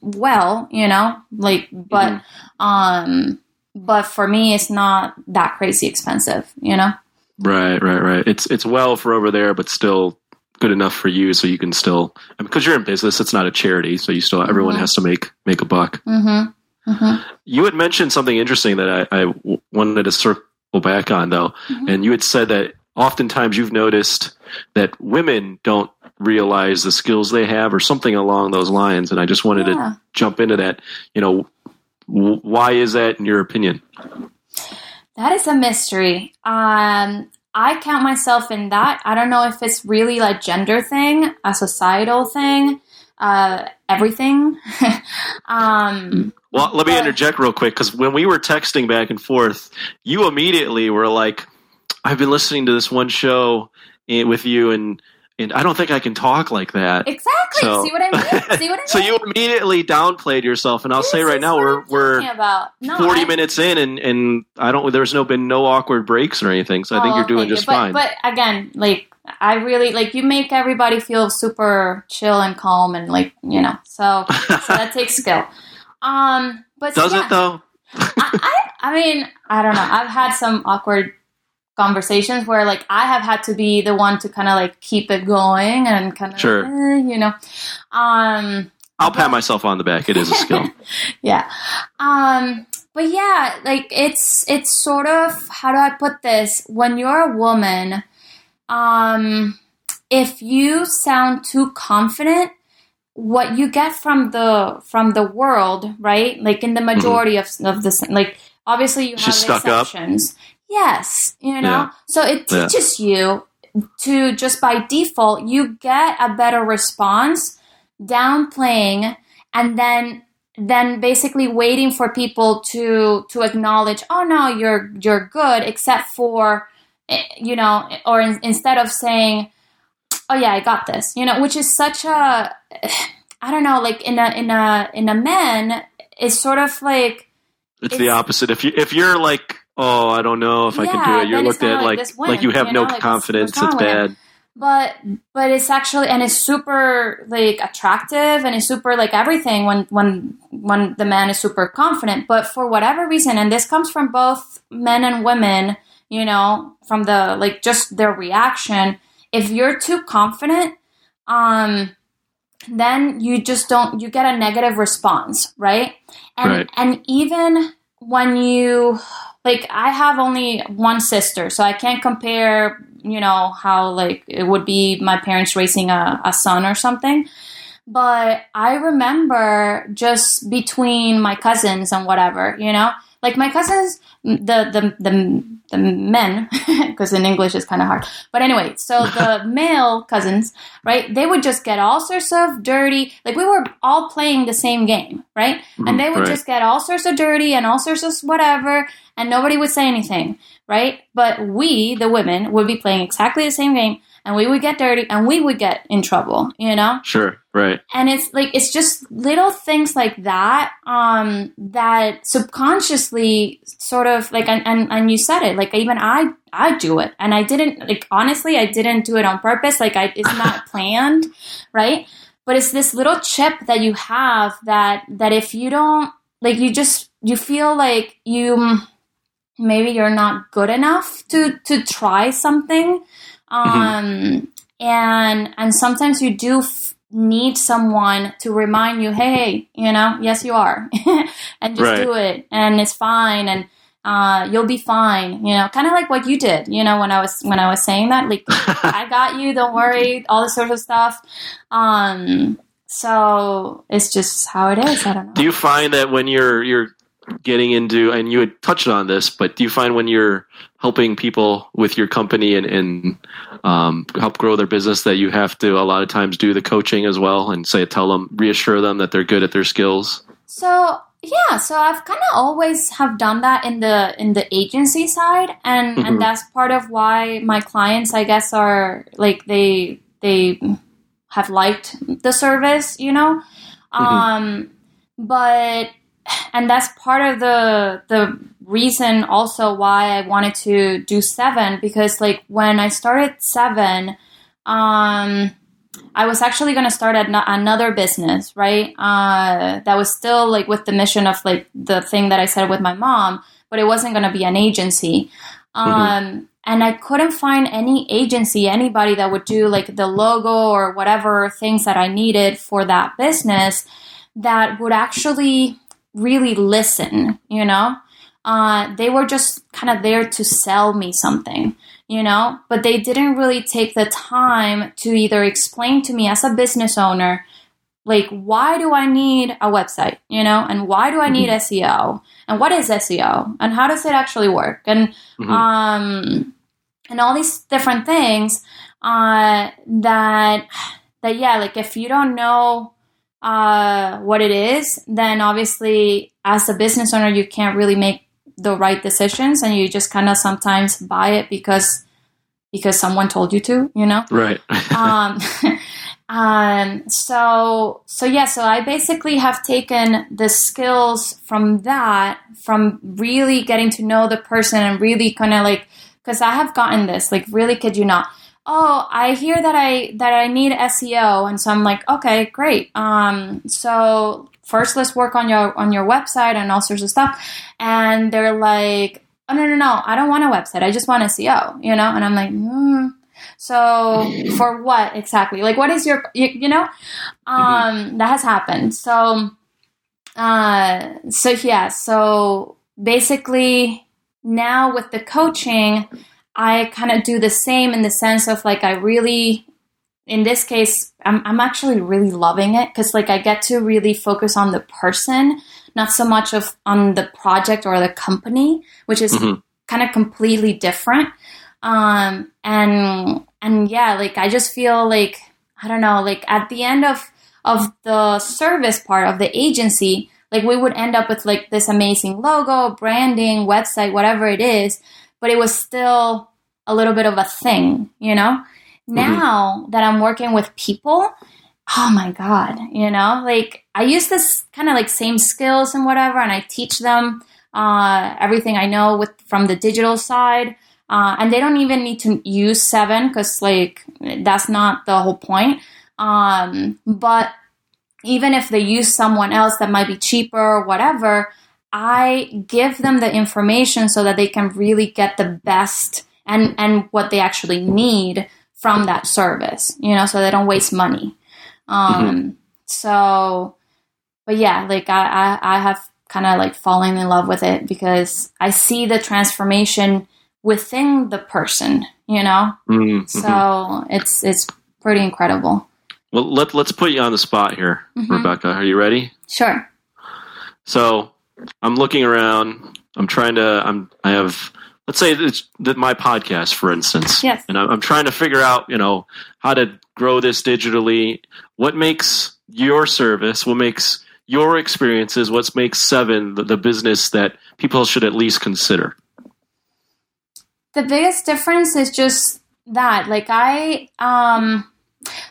well, you know, like but Mhm. um but for me it's not that crazy expensive, you know. Right, right, right. It's it's well for over there, but still good enough for you, so you can still because you're in business. It's not a charity, so you still everyone Mhm. has to make make a buck. Mhm. Mhm. You had mentioned something interesting that I wanted to circle back on, though, Mhm. and you had said that oftentimes you've noticed that women don't realize the skills they have, or something along those lines. And I just wanted Yeah. to jump into that. You know, w- why is that, in your opinion? That is a mystery. Um, I count myself in that. I don't know if it's really like gender thing, a societal thing, uh, everything. um, Well, let me But- interject real quick because when we were texting back and forth, you immediately were like, "I've been listening to this one show eh, with you, and and I don't think I can talk like that." exactly. So- See what I mean? See what I mean? so you immediately downplayed yourself, and I'll say right now we're we're about. No, forty I- minutes in, and and I don't. There's no been no awkward breaks or anything, so I think Oh, you're doing just but, fine. But again, like I really like you make everybody feel super chill and calm and like you know. So so that takes skill. Um, but Does yeah. it though? I, I, I mean, I don't know. I've had some awkward conversations where like I have had to be the one to kind of like keep it going and kind of, Sure. you know. Um, I'll pat myself on the back. It is a skill. yeah. Um, but yeah, like it's it's sort of how do I put this? When you're a woman, um, if you sound too confident, what you get from the from the world, right? Like in the majority of of the like, obviously you have She's exceptions. Yes, you know. Yeah. So it Yeah. teaches you to just by default you get a better response downplaying and then then basically waiting for people to to acknowledge oh no you're you're good except for eh, you know or in, instead of saying oh yeah i got this you know which is such a i don't know like in a in a in a man it's sort of like It's, the opposite. If you if you're like, oh, I don't know if I can do it, you're looked at like like like, you have you no like, confidence. it's bad. but but it's actually and it's super like attractive and it's super like everything when when when the man is super confident but for whatever reason and this comes from both men and women you know from the like just their reaction if you're too confident um then you just don't you get a negative response right and Right. and even when you like I have only one sister, so I can't compare. You know how like it would be my parents raising a, a son or something. But I remember just between my cousins and whatever, you know, like my cousins, the the the, the men, because in English it's kind of hard. But anyway, so the male cousins, right? They would just get all sorts of dirty. Like we were all playing the same game, right? and mm, they would right. just get all sorts of dirty and all sorts of whatever, and nobody would say anything, right? But we, the women, would be playing exactly the same game, and we would get dirty, and we would get in trouble, you know Sure. Right. and it's like it's just little things like that um that subconsciously sort of like and, and and you said it like even i i do it and i didn't like honestly i didn't do it on purpose like i it's not planned right but it's this little chip that you have that that if you don't like you just you feel like you maybe you're not good enough to to try something um and and sometimes you do f- need someone to remind you hey you know yes you are. And just Right. do it and it's fine and uh, you'll be fine you know kind of like what you did you know when i was when i was saying that like i got you don't worry all this sort of stuff. Um so it's just how it is i don't know. Do you find that when you're you're getting into and you had touched on this, but do you find when you're helping people with your company and, and um, help grow their business that you have to a lot of times do the coaching as well and say tell them reassure them that they're good at their skills? So yeah, so I've kind of always have done that in the in the agency side, and Mhm. and that's part of why my clients, I guess, are like they they have liked the service, you know. Um, but and that's part of the the reason also why I wanted to do Ceven because like when I started Ceven, um, I was actually going to start an- another business, right? Uh, that was still like with the mission of like the thing that I said with my mom, but it wasn't going to be an agency. Um, and I couldn't find any agency, anybody that would do like the logo or whatever things that I needed for that business that would actually really listen, you know? Uh, they were just kind of there to sell me something, you know? But they didn't really take the time to either explain to me as a business owner, like, why do I need a website, you know? And why do I need SEO? And what is SEO? And how does it actually work? And, Mhm. um, and all these different things uh, that that yeah like if you don't know uh, what it is then obviously as a business owner you can't really make the right decisions and you just kind of sometimes buy it because because someone told you to you know Right. um, um, so so yeah, so I basically have taken the skills from that, from really getting to know the person and really kind of like, because I have gotten this, like, really, kid you not. Oh, I hear that I that I need SEO, and so I'm like, okay, great. Um, so first, let's work on your on your website and all sorts of stuff. And they're like, oh no no no, I don't want a website. I just want SEO, you know. And I'm like, hmm. So for what exactly? Like, what is your you, you know? Um, that has happened. So, uh, so yeah. So basically, now with the coaching, I kind of do the same in the sense of like I really, in this case, I'm I'm actually really loving it because like I get to really focus on the person, not so much of on the project or the company, which is Mhm. kind of completely different um and and yeah like i just feel like i don't know like at the end of of the service part of the agency like we would end up with like this amazing logo branding website whatever it is but it was still a little bit of a thing you know? Now that i'm working with people oh my god you know? Like i use this kind of like same skills and whatever and i teach them uh, everything i know with from the digital side uh, and they don't even need to use Ceven because like that's not the whole point. Um, but even if they use someone else that might be cheaper or whatever i give them the information so that they can really get the best and and what they actually need from that service you know so they don't waste money um, so but yeah like I, I i have kind of like falling in love with it because I see the transformation within the person, you know? Mhm, mhm. So it's it's pretty incredible. well, let let's put you on the spot here, Mhm. Rebeca. Are you ready? Sure. So I'm looking around. I'm trying to. I'm. I have. Let's say it's that my podcast, for instance. Yes. And I'm, I'm trying to figure out, you know, how to grow this digitally. What makes your service? What makes your experiences? What makes Ceven the, the business that people should at least consider? the biggest difference is just that like i um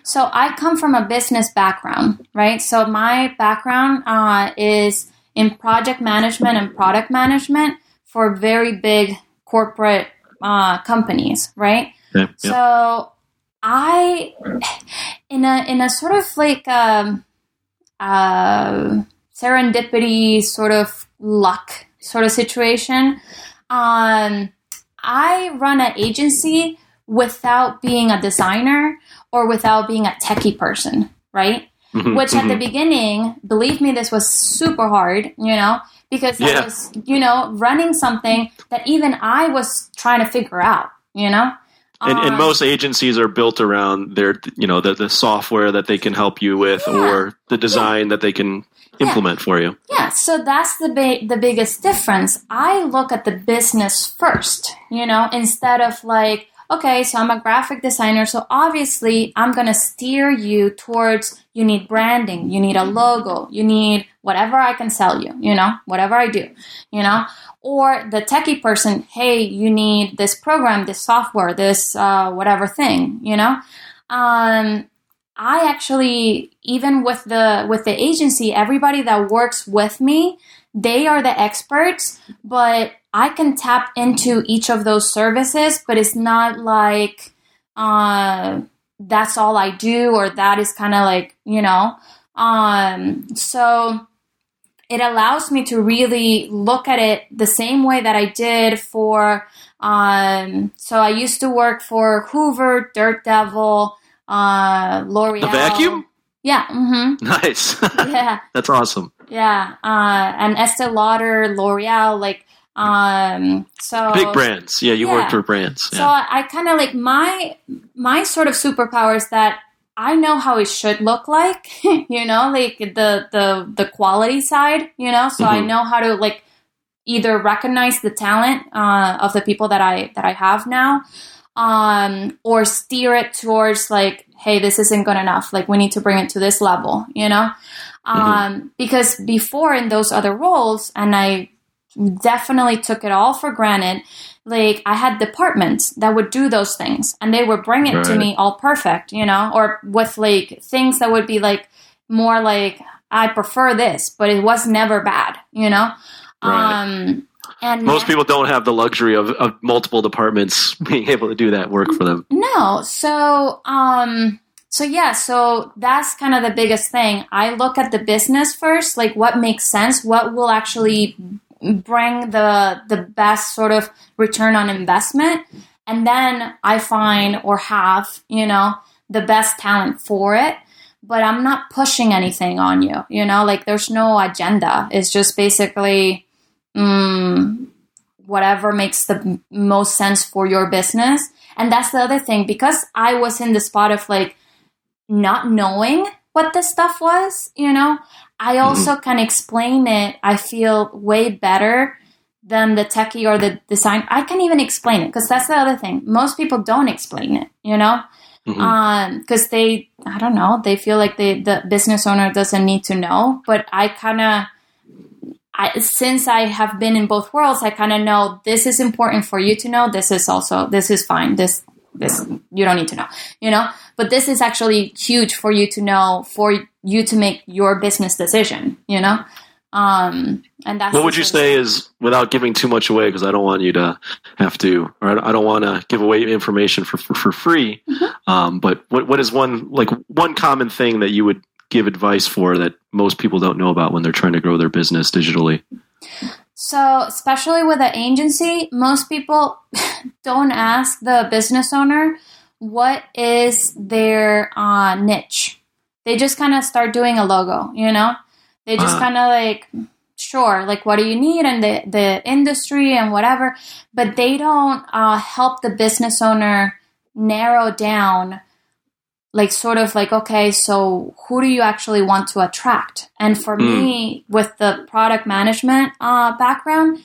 so i come from a business background right so my background uh, is in project management and product management for very big corporate uh, companies right Okay. Yeah. so I, in a in a sort of like um, uh, serendipity, sort of luck, sort of situation. Um, I run an agency without being a designer or without being a techie person, right? Mhm, Which at the mhm. beginning, believe me, this was super hard, you know, because I was, you know, running something that even I was trying to figure out, you know. and, and Um, most agencies are built around their, you know, the, the software that they can help you with, Yeah. or the design that they can Yeah. implement for you. Yeah, so that's the ba- the biggest difference. I look at the business first, you know, instead of like, okay, so I'm a graphic designer, so obviously I'm going to steer you towards you need branding, you need a logo, you need whatever I can sell you, you know, whatever I do, you know, or the techie person, hey, you need this program, this software, this uh, whatever thing, you know. Um, I actually even with the with the agency, everybody that works with me, they are the experts, but I can tap into each of those services, but it's not like uh that's all I do or that is kind of like, you know. Um so it allows me to really look at it the same way that I did for um so I used to work for Hoover, Dirt Devil, uh L'Oreal. The vacuum? Yeah, mhm. Nice. Yeah. That's awesome. Yeah, uh, and Estee Lauder, L'Oreal, like, um, so Big brands. Yeah, you Yeah. worked for brands. So Yeah. I, I kind of like my my sort of superpower is that I know how it should look like, you know, like the the the quality side, you know. So I Mhm. know how to like either recognize the talent uh, of the people that I that I have now, um, or steer it towards like, hey, this isn't good enough. Like we need to bring it to this level, you know. Um, because before in those other roles, and I definitely took it all for granted. Like I had departments that would do those things and they would bring it to me all perfect, you know, or with like things that would be like more like I prefer this, but it was never bad, you know. Right. Um and Most people don't have the luxury of, of multiple departments being able to do that work for them. No. So, um, so yeah, so that's kind of the biggest thing. I look at the business first, like what makes sense, what will actually bring the the best sort of return on investment, and then I find or have, you know, the best talent for it. But I'm not pushing anything on you, you know, like there's no agenda. It's just basically mm, whatever makes the most sense for your business. And that's the other thing because I was in the spot of like not knowing what this stuff was, you know, I also can explain it, I feel way better than the techie or the design. I can even explain it because that's the other thing. Most people don't explain it, you know, Mhm. um, because they, I don't know, they feel like the the business owner doesn't need to know. But I kind of, I since I have been in both worlds, I kind of know this is important for you to know. This is also this is fine. This this you don't need to know, you know. But this is actually huge for you to know for you to make your business decision, you know. Um, and that's What would you say is, without giving too much away, because I don't want you to have to, or I don't want to give away information for for, for free. Mm-hmm. Um, but what what is one like one common thing that you would give advice for that most people don't know about when they're trying to grow their business digitally? So, especially with an agency, most people don't ask the business owner what is their uh, niche. They just kind of start doing a logo, you know? They just Ah. kind of like, sure, sure, like what do you need and the the industry and whatever, but they don't uh, help the business owner narrow down like sort of like okay so who do you actually want to attract and for Mm. me with the product management uh, background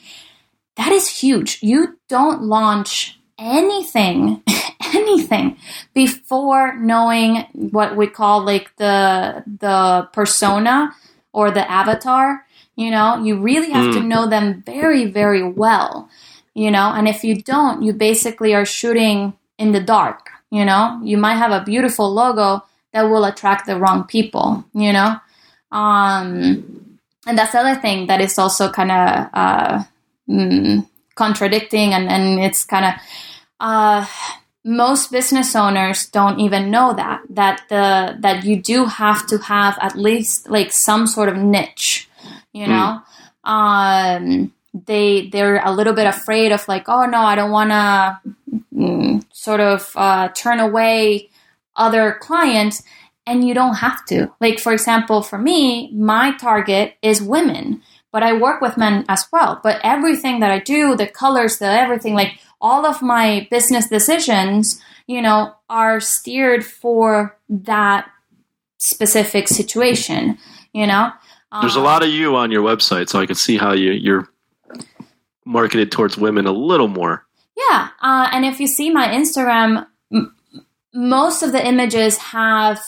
that is huge you don't launch anything anything before knowing what we call like the the persona or the avatar you know? You really have to Mm. know them very very well you know? And if you don't you basically are shooting in the dark you know? You might have a beautiful logo that will attract the wrong people you know? Um and that's the other thing that is also kind of uh mm, contradicting and and it's kind of uh most business owners don't even know that that the that you do have to have at least like some sort of niche you know? Um they they're a little bit afraid of like oh no i don't want to mm, sort of uh, turn away other clients and you don't have to. Like for example for me my target is women but i work with men as well. But everything that i do the colors the everything like all of my business decisions you know are steered for that specific situation you know There's a Um, lot of you on your website, so I can see how you you're marketed towards women a little more. Yeah, uh, and if you see my Instagram, m- most of the images have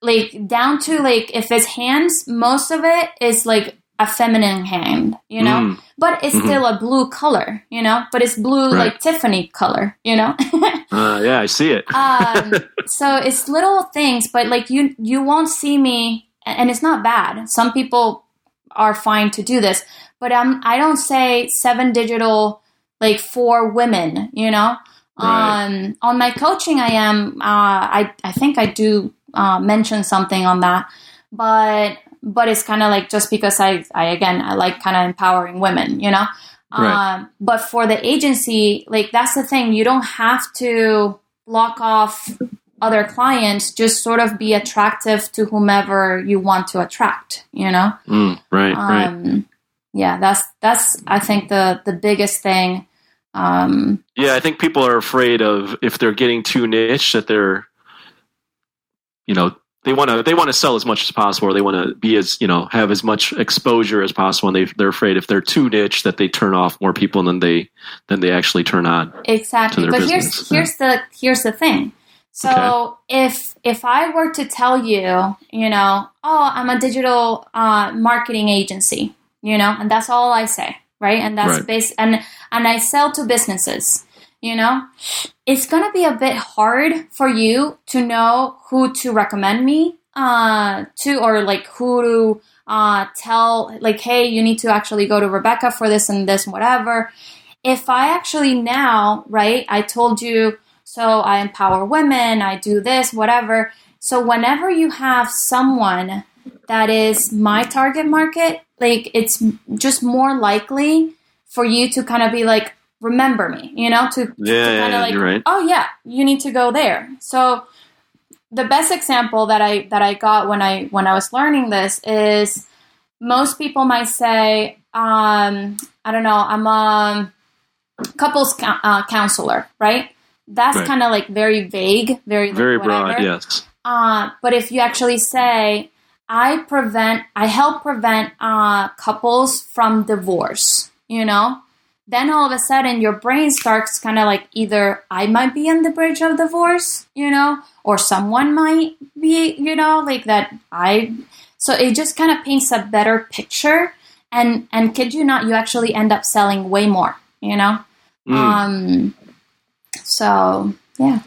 like down to like if it's hands, most of it is like a feminine hand, you know. Mm. But it's Mhm. still a blue color, you know. But it's blue Right. like Tiffany color, you know. Uh, yeah, I see it. um, so it's little things, but like you you won't see me, and it's not bad. Some people are fine to do this, but um, I don't say Ceven Digital like for women, you know. Right. Um, on my coaching, I am. Uh, I I think I do uh, mention something on that, but but it's kind of like just because I I again I like kind of empowering women, you know. Right. Um, but for the agency, like that's the thing, you don't have to block off other clients. Just sort of be attractive to whomever you want to attract, you know. Mm, right, right. Um, yeah, that's that's I think the the biggest thing. Um, Yeah, I think people are afraid of if they're getting too niche that they're, you know, they want to they want to sell as much as possible, or they want to be as you know have as much exposure as possible, and they they're afraid if they're too niche that they turn off more people than they than they actually turn on. exactly but business, here's here's the here's the thing. So if if i were to tell you you know oh i'm a digital uh, marketing agency you know and that's all i say right? And that's Right. base and and i sell to businesses you know it's to be a bit hard for you to know who to recommend me uh, to or like who to uh, tell like hey you need to actually go to Rebeca for this and this and whatever if I actually now, right, I told you, so I empower women, I do this, whatever. So whenever you have someone that is my target market, like it's just more likely for you to kind of be like, remember me, you know, to, to Yeah, yeah, kind of like, right. oh yeah, you need to go there. So the best example that I that I got when I when I was learning this is most people might say, um, I don't know, I'm a couples cou- uh, counselor, right? That's Right. kind of like very vague, very Very whatever. broad, yes. Uh, but if you actually say, I prevent, I help prevent uh, couples from divorce, you know, then all of a sudden your brain starts kind of like either I might be on the bridge of divorce, you know, or someone might be, you know, like that I. So it just kind of paints a better picture, and and kid you not, you actually end up selling way more, you know. Mm. Um. So yeah.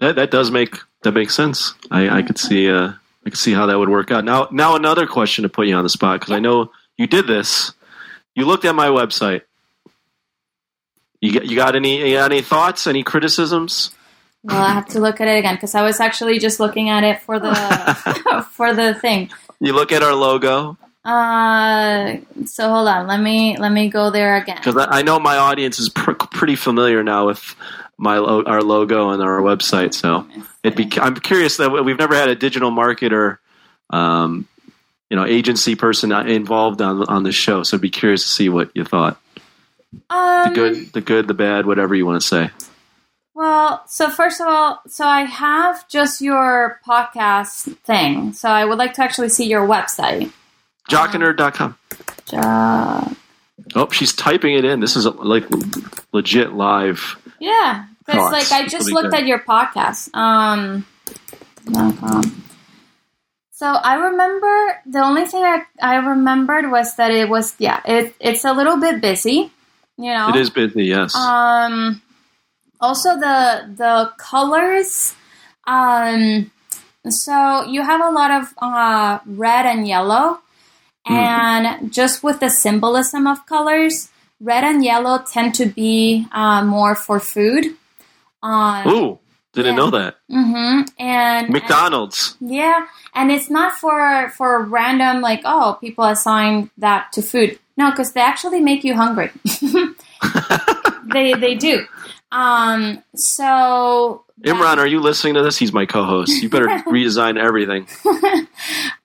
that that does make that makes sense. I, I could see uh, I could see how that would work out. Now now another question to put you on the spot because I know you did this. You looked at my website. You got, you got any you got any thoughts? Any criticisms? Well, I have to look at it again because I was actually just looking at it for the for the thing. You look at our logo Uh, so hold on, let me let me go there again. because I, I know my audience is pr- pretty familiar now with my lo- our logo and our website. So it'd be I'm curious that we've never had a digital marketer um, you know agency person involved on on the show. So I'd be curious to see what you thought. Um, The good, the good, the bad, whatever you want to say. Well, so first of all, so I have just your podcast thing. So I would like to actually see your website. Jockandnerd.com. Uh, Oh, she's typing it in. This is like legit live. yeah, because like I just looked at your podcast. Um, so I remember the only thing I, I remembered was that it was yeah it it's a little bit busy, you know. It is busy, yes. Um, also the the colors. Um, so you have a lot of uh, red and yellow, and just with the symbolism of colors, red and yellow tend to be uh, more for food. Um, Ooh, didn't yeah. know that. Mm-hmm. and McDonald's. yeah, and it's not for for random like oh people assign that to food. No, because they actually make you hungry. they they do. Um. So Imran, are you listening to this? He's my co-host. You better redesign everything.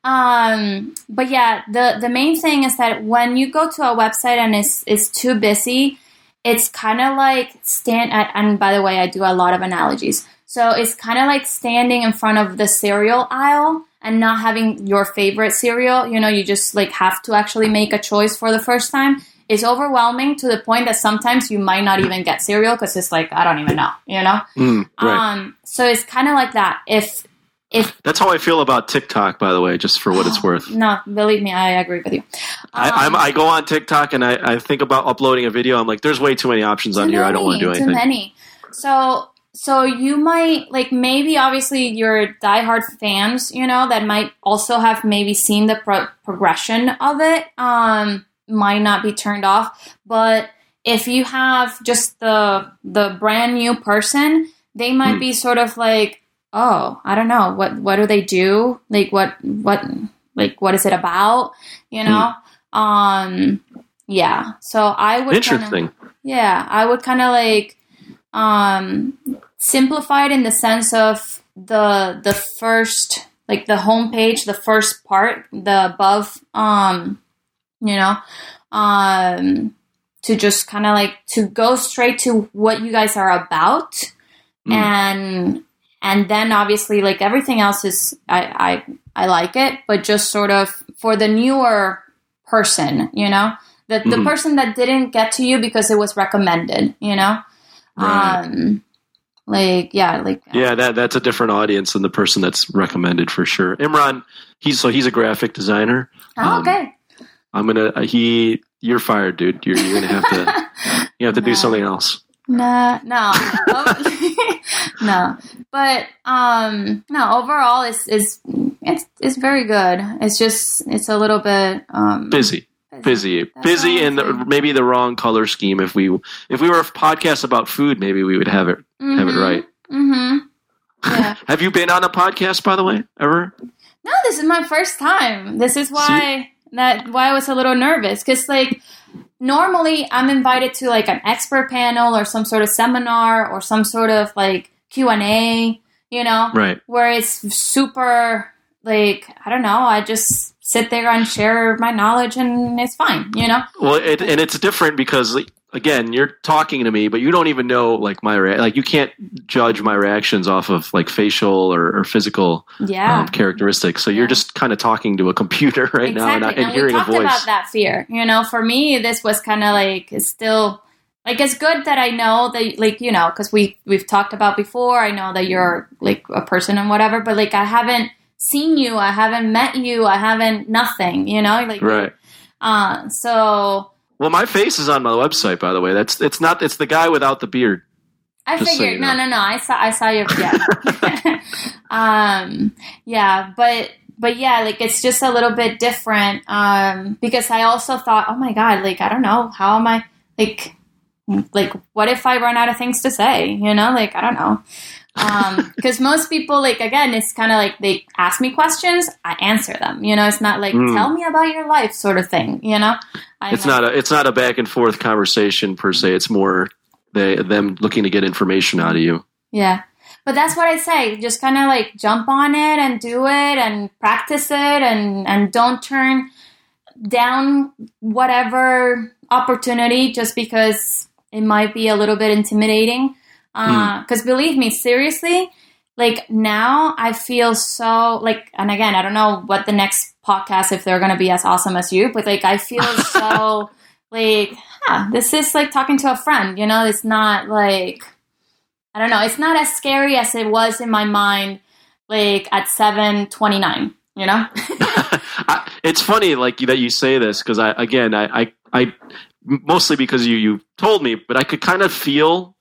Um. But yeah, the the main thing is that when you go to a website and it's it's too busy, it's kind of like stand. And by the way, I do a lot of analogies. So it's kind of like standing in front of the cereal aisle and not having your favorite cereal. You know, you just like have to actually make a choice for the first time. It's overwhelming to the point that sometimes you might not even get cereal because it's like I don't even know. You know. Mm, right. Um. So it's kind of like that. If if That's how I feel about TikTok, by the way, just for what it's worth. no, believe me, I agree with you. I, I'm, Um, I go on TikTok and I, I think about uploading a video. I'm like, there's way too many options on here. I don't want to do anything. Too many. So so you might like maybe obviously your diehard fans, you know, that might also have maybe seen the pro- progression of it. Um, might not be turned off, but if you have just the the brand new person, they might Hmm. be sort of like, oh, I don't know, what what do they do? Like what what like what is it about? You know? Um yeah. So I would kinda- Interesting. yeah, I would kind of like um, simplify it in the sense of the the first like the homepage, the first part, the above, um, you know, um, to just kind of like to go straight to what you guys are about, Mm. and and then obviously like everything else is I I I like it, but just sort of for the newer person, you know, the the Mhm. person that didn't get to you because it was recommended, you know, Right. um, like yeah, like Yeah, that that's a different audience than the person that's recommended for sure. Imran, he's so he's a graphic designer. Oh, um, okay, I'm gonna uh, he you're fired, dude. You're, you're gonna have to you have to do something else. Nah, no, Oh, no. But um, no. Overall, it's is it's it's very good. It's just it's a little bit um Busy, busy, That's busy, and maybe the wrong color scheme. If we if we were a podcast about food, maybe we would have it have it right. Mm-hmm. Yeah. Have you been on a podcast, by the way, ever? No, this is my first time. This is why that why I was a little nervous because like normally I'm invited to like an expert panel or some sort of seminar or some sort of like Q and A, you know, Right. where it's super like I don't know. I just sit there and share my knowledge and it's fine, you know. Well, it, and it's different because like, again, you're talking to me, but you don't even know like my rea- like you can't judge my reactions off of like facial or, or physical Yeah. um, characteristics. So you're just kind of talking to a computer right now and, and we hearing a voice. about that fear. You know, for me, this was kind of like still like it's good that I know that like you know because we we've talked about before. I know that you're like a person and whatever, but like I haven't seen you, I haven't met you, I haven't nothing. You know, like Right. Uh, so Well, my face is on my website, by the way. That's it's not. It's the guy without the beard. I Just so figured you no, no, no. I saw, I saw your yeah, um, yeah, but but yeah, like it's just a little bit different um, because I also thought, oh my god, like I don't know, how am I like like what if I run out of things to say? You know, like I don't know. Because most people, like again, it's kind of like they ask me questions, I answer them. You know, it's not like Mm. tell me about your life sort of thing. You know, I It's not a. It's not a back and forth conversation per se. It's more they them looking to get information out of you. Yeah. but that's what I say. Just kind of like jump on it and do it and practice it and and don't turn down whatever opportunity just because it might be a little bit intimidating. Mm. Uh, because believe me, seriously, like now I feel so like, and again, I don't know what the next podcast if they're gonna be as awesome as you, but like I feel so like, huh, this is like talking to a friend. You know, it's not like I don't know, it's not as scary as it was in my mind, like at seven twenty nine. You know. I, it's funny, like that you say this because I again, I, I, I mostly because you you told me, but I could kind of feel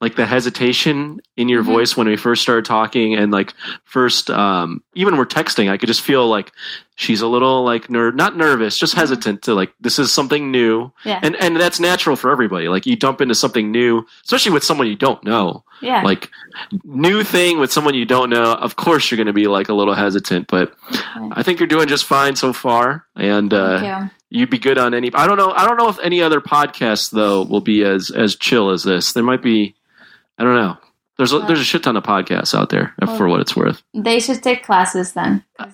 like the hesitation in your Mhm. voice when we first started talking and like first um even we're texting i could just feel like she's a little like ner- not nervous just Mhm. hesitant to like this is something new Yeah. and and that's natural for everybody like you dump into something new especially with someone you don't know yeah. like new thing with someone you don't know of course you're going to be like a little hesitant but i think you're doing just fine so far and uh you'd be good on any i don't know i don't know if any other podcast though will be as as chill as this there might be i don't know. There's a, there's a shit ton of podcasts out there uh, for what it's worth. They should take classes then. really-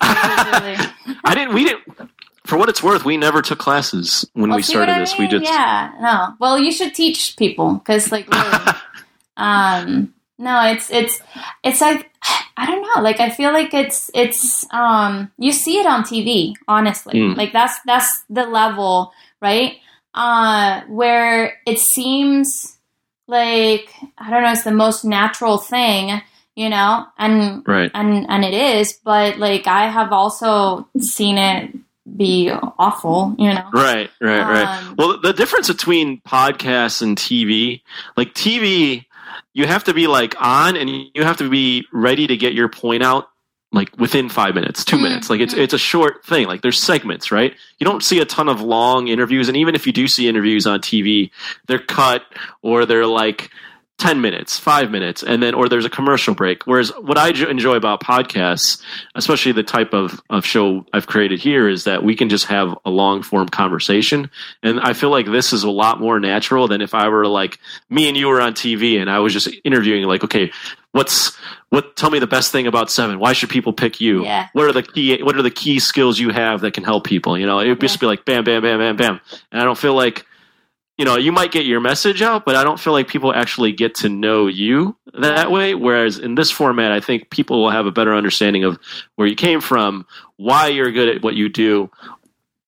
i didn't we didn't for what it's worth we never took classes when Well, we started this. We mean? just yeah no. Well you should teach people because like really. Um no it's it's it's like i don't know. Like i feel like it's it's um you see it on tv honestly. Mm. like that's that's the level right? Uh where it seems like i don't know it's the most natural thing you know? And right. and and it is but like i have also seen it be awful you know? Right, right, right. Um, Well, the difference between podcasts and TV, like TV, you have to be like on and you have to be ready to get your point out like within five minutes, 2 Mhm, minutes. Like it's mhm. it's a short thing. Like there's segments, right? You don't see a ton of long interviews, and even if you do see interviews on TV, they're cut or they're like 10 minutes, five minutes, and then, or there's a commercial break. Whereas what I enjoy about podcasts, especially the type of, of show I've created here, is that we can just have a long form conversation. And I feel like this is a lot more natural than if I were like, me and you were on TV and I was just interviewing, like, okay, what's, what, tell me the best thing about Ceven. Why should people pick you? Yeah. What are the key, what are the key skills you have that can help people? You know, it would just be like bam, bam, bam, bam, bam. And I don't feel like, you know, you might get your message out, but I don't feel like people actually get to know you that way. Whereas in this format, I think people will have a better understanding of where you came from, why you're good at what you do,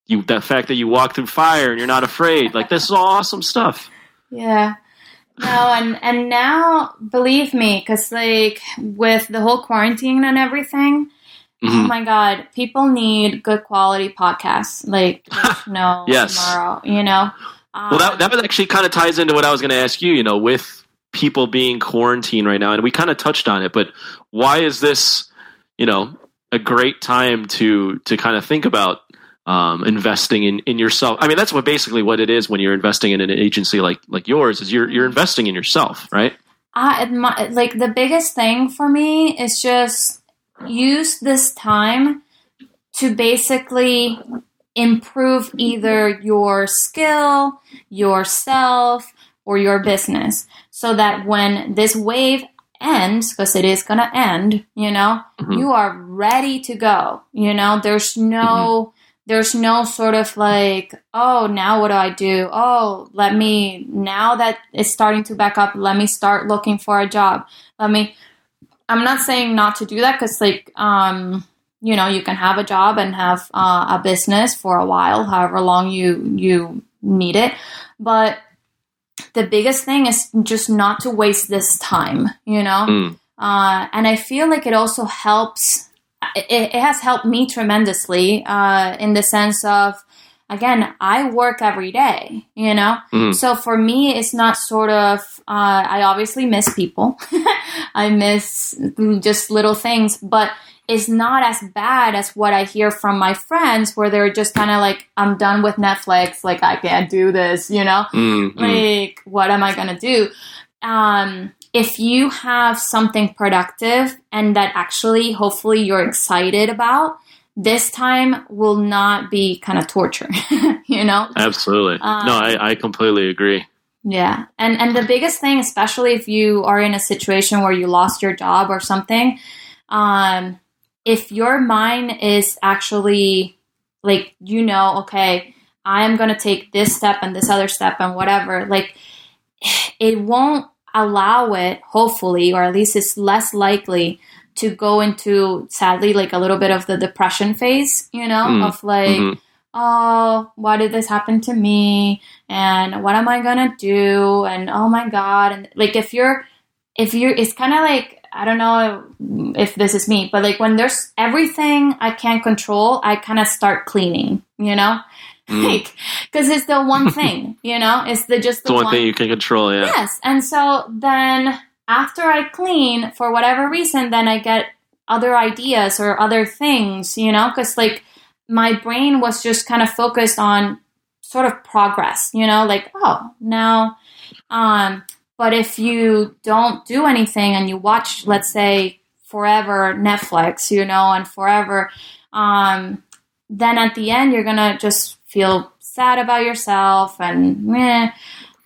you the fact that you walk through fire and you're not afraid. Like this is all awesome stuff. Yeah. No, and and now believe me, because like with the whole quarantine and everything, oh Mhm. my god, people need good quality podcasts. Like no Yes. tomorrow, you know. Um, Well, that that actually kind of ties into what I was going to ask you. You know, with people being quarantined right now, and we kind of touched on it, but why is this, you know, a great time to to kind of think about um, investing in, in yourself? I mean, that's what basically what it is when you're investing in an agency like like yours is you're you're investing in yourself, right? I admi- like the biggest thing for me is just use this time to basically improve either your skill, yourself, or your business so that when this wave ends, because it is going to end, you know, Mhm. you are ready to go. You know, there's no. There's no sort of like, oh, now what do I do? Oh, let me, now that it's starting to back up, let me start looking for a job. Let me, I'm not saying not to do that because, like, um, you know, you can have a job and have uh, a business for a while, however long you you need it. But the biggest thing is just not to waste this time, you know. Mm. Uh, and I feel like it also helps. It, it has helped me tremendously uh, in the sense of, again, I work every day, you know. Mhm. So for me, it's not sort of. Uh, I obviously miss people. I miss just little things, but it's not as bad as what I hear from my friends, where they're just kind of like, "I'm done with Netflix. Like I can't do this," you know Mm, mm. like what am i gonna do um if you have something productive and that actually hopefully you're excited about this time will not be kind of torture you know Absolutely. Um, no, I, I completely agree. Yeah. And and the biggest thing, especially if you are in a situation where you lost your job or something, um, if your mind is actually like you know, okay, I'm gonna take this step and this other step and whatever, like it won't allow it, hopefully, or at least it's less likely to go into sadly like a little bit of the depression phase, you know, Mm. of like Mhm. oh, why did this happen to me? And what am I gonna do? And oh my god! And like if you're, if you're, it's kind of like I don't know if this is me, but like when there's everything I can't control, I kind of start cleaning, you know, Mm. like because it's the one thing, you know, it's the just the the one thing you can control. Yeah. Yes. And so then after I clean, for whatever reason, then I get other ideas or other things, you know, because like my brain was just kind of focused on sort of progress, you know, like, oh, now, um, but if you don't do anything and you watch, let's say, forever Netflix, you know, and forever, um, then at the end, you're going to just feel sad about yourself and meh.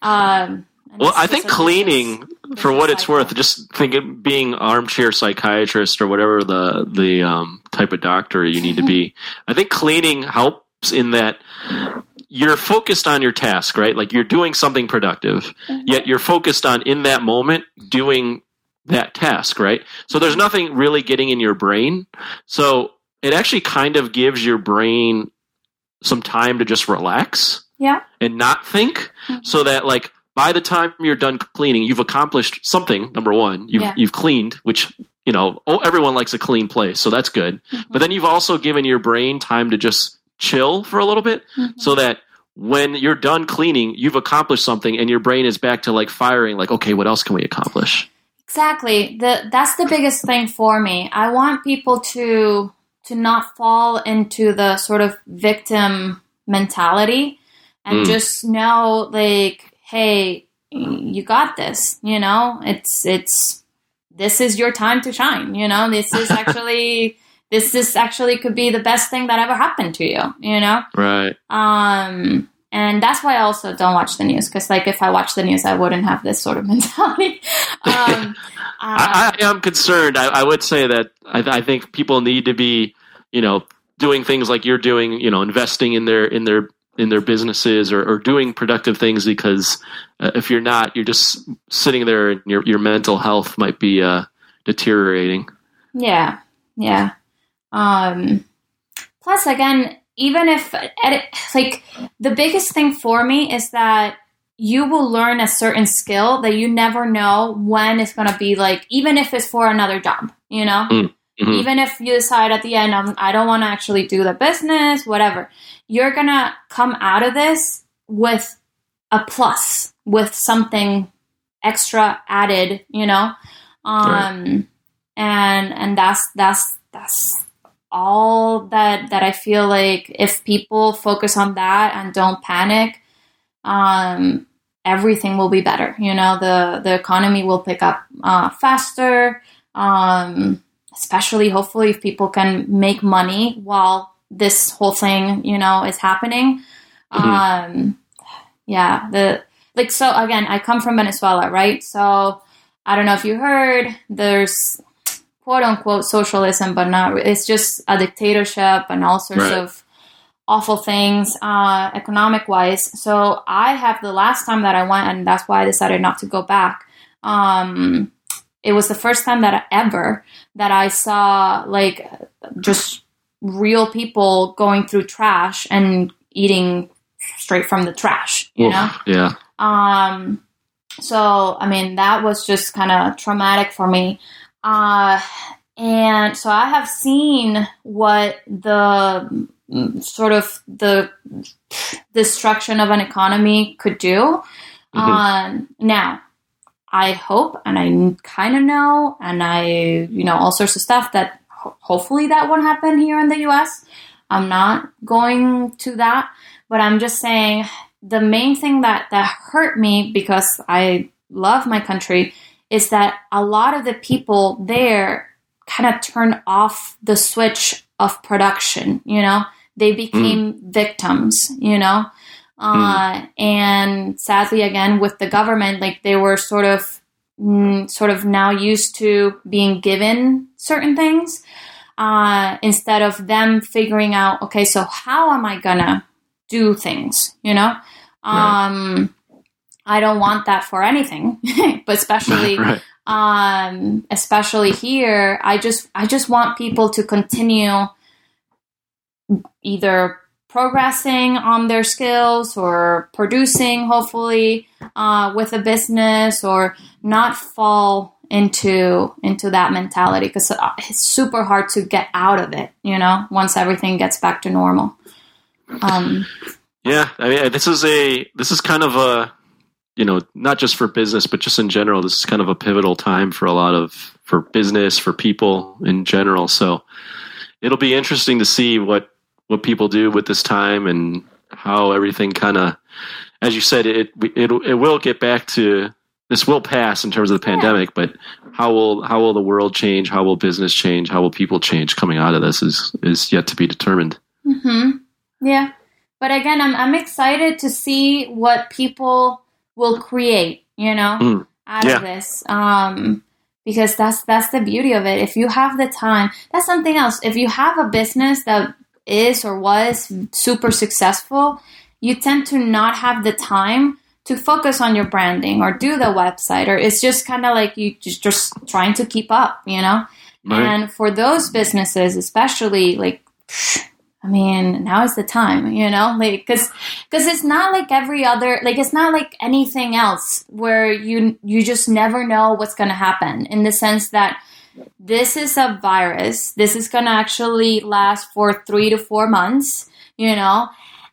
Um, and Well, I think cleaning, for what it's cycle. worth, just think of being armchair psychiatrist or whatever the the um, type of doctor you need to be. I think cleaning helps in that you're focused on your task, right? Like you're doing something productive, Mhm. yet you're focused on in that moment doing that task, right? So there's nothing really getting in your brain. So it actually kind of gives your brain some time to just relax Yeah. and not think Mhm. so that like by the time you're done cleaning you've accomplished something number one you've, Yeah. you've cleaned which you know oh, everyone likes a clean place so that's good Mhm. but then you've also given your brain time to just chill for a little bit Mhm. so that when you're done cleaning you've accomplished something and your brain is back to like firing like okay what else can we accomplish Exactly. The that's the biggest thing for me. I want people to to not fall into the sort of victim mentality and Mm. just know like, hey, you got this, you know? It's it's this is your time to shine, you know? This is actually this is actually could be the best thing that ever happened to you, you know? right Um, and that's why I also don't watch the news because, like, if I watch the news, I wouldn't have this sort of mentality. um, uh, I, I am concerned. I, I would say that I, I think people need to be, you know, doing things like you're doing. You know, investing in their in their in their businesses or, or doing productive things because uh, if you're not, you're just sitting there and your your mental health might be uh, deteriorating. yeah, yeah. Um, plus, again, even if edit, like the biggest thing for me is that you will learn a certain skill that you never know when it's going to be like, even if it's for another job, you know. Mhm. even if you decide at the end um, i don't want to actually do the business whatever you're gonna come out of this with a plus with something extra added you know um and and that's that's that's all that that i feel like if people focus on that and don't panic um everything will be better. You know the the economy will pick up uh, faster. Um especially hopefully if people can make money while this whole thing you know is happening. Mhm. um yeah the like so again i come from venezuela right? So i don't know if you heard there's quote unquote socialism but not it's just a dictatorship and all sorts Right. of awful things uh economic wise so i have the last time that i went and that's why i decided not to go back um it was the first time that I, ever that I saw like just real people going through trash and eating straight from the trash, you Oof, know? Yeah. Um, so, I mean, that was just kind of traumatic for me. Uh, and so I have seen what the mm, sort of the destruction of an economy could do. Mhm. Um, now, I hope and I kind of know, and I, you know, all sorts of stuff that ho- hopefully that won't happen here in the US. I'm not going to that, but I'm just saying the main thing that, that hurt me because I love my country is that a lot of the people there kind of turned off the switch of production, you know? They became victims, you know? Uh, And sadly, again, with the government, like they were sort of mm, sort of now used to being given certain things uh, instead of them figuring out, okay, so how am I gonna do things? You know, Right. um, I don't want that for anything, but especially right. um, especially here, I just I just want people to continue either progressing on their skills or producing, hopefully, uh, with a business, or not fall into into that mentality because it's super hard to get out of it. You know, once everything gets back to normal. Um, Yeah, I mean, this is a this is kind of a you know not just for business, but just in general. This is kind of a pivotal time for a lot of for business for people in general. So it'll be interesting to see what what people do with this time and how everything kind of, as you said, it it it will get back to this will pass in terms of the pandemic, but how will how will the world change? How will business change? How will people change coming out of this is is yet to be determined. hmm Yeah. But again, I'm I'm excited to see what people will create, you know, Mm. out Yeah. of this. Um because that's that's the beauty of it. If you have the time, that's something else. If you have a business that is or was super successful, you tend to not have the time to focus on your branding or do the website or it's just kind of like you just just trying to keep up, you know? Right. And for those businesses, especially like, I mean, now is the time, you know, like, cause, cause it's not like every other, like, it's not like anything else where you, you just never know what's going to happen in the sense that this is a virus. This is going to actually last for three to four months, you know,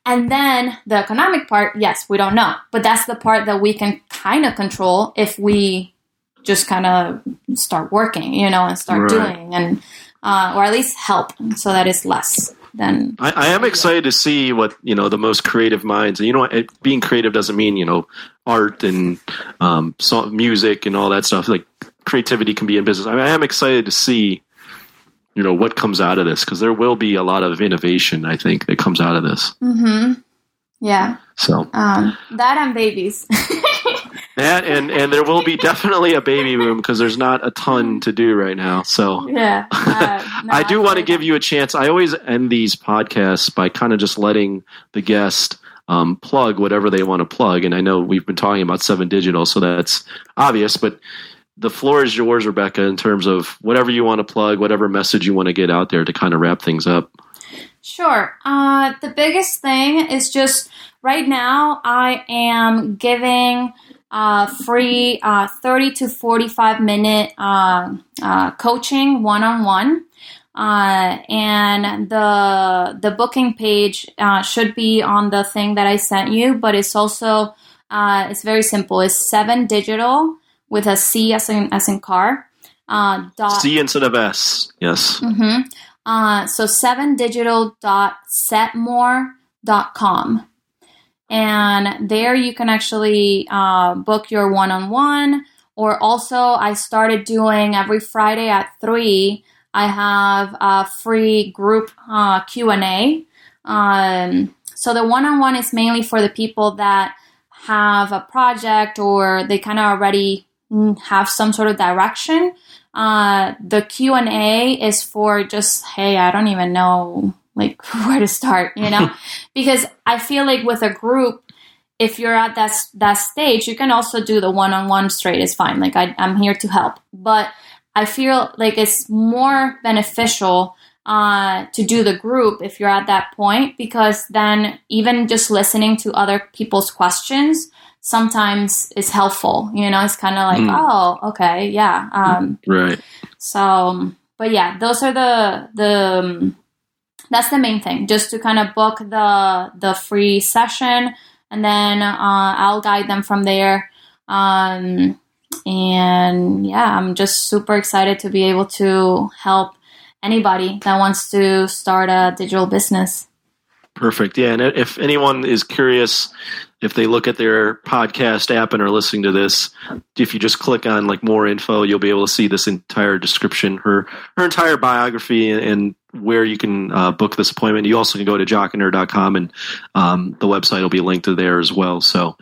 and then the economic part, yes, we don't know, but that's the part that we can kind of control if we just kind of start working, you know, and start Right. doing, and uh, or at least help, so that it's less than. I, I am excited to see what you know the most creative minds. And you know, it, being creative doesn't mean you know art and um, song, music and all that stuff. Like creativity can be in business. I, mean, I am excited to see you know what comes out of this because there will be a lot of innovation. I think that comes out of this. Mm-hmm. Yeah, So um, that and babies. that and and there will be definitely a baby boom because there's not a ton to do right now. So. yeah, uh, no, I do want to give you a chance. I always end these podcasts by kind of just letting the guest um, plug whatever they want to plug. And I know we've been talking about Ceven Digital, so that's obvious. But the floor is yours, Rebeca, in terms of whatever you want to plug, whatever message you want to get out there to kind of wrap things up. Sure. Uh, the biggest thing is just right now I am giving uh, free uh, 30 to 45 minute uh, uh, coaching one on one. Uh, and the the booking page uh, should be on the thing that I sent you, but it's also uh, it's very simple. It's Ceven digital with a C as in as in car. Uh, dot C instead of S. Yes. Mm-hmm. Uh, so cevendigital.setmore.com. And there you can actually uh, book your one on one. Or also, I started doing every Friday at 3. I have a free group uh, Q&A. Um, so the one-on-one is mainly for the people that have a project or they kind of already have some sort of direction uh, the q&a is for just hey i don't even know like where to start you know because i feel like with a group if you're at that that stage you can also do the one-on-one straight is fine like I, i'm here to help but i feel like it's more beneficial uh, to do the group if you're at that point because then even just listening to other people's questions sometimes is helpful you know it's kind of like Mm. oh okay yeah um, Right. so, but yeah, those are the the um, that's the main thing. Just to kind of book the the free session, and then uh, I'll guide them from there. Um, and yeah, I'm just super excited to be able to help anybody that wants to start a digital business. Perfect. Yeah, and if anyone is curious, if they look at their podcast app and are listening to this, if you just click on like more info, you'll be able to see this entire description, her her entire biography, and where you can uh, book this appointment. You also can go to jockandnerd.com and um, the website will be linked to there as well. So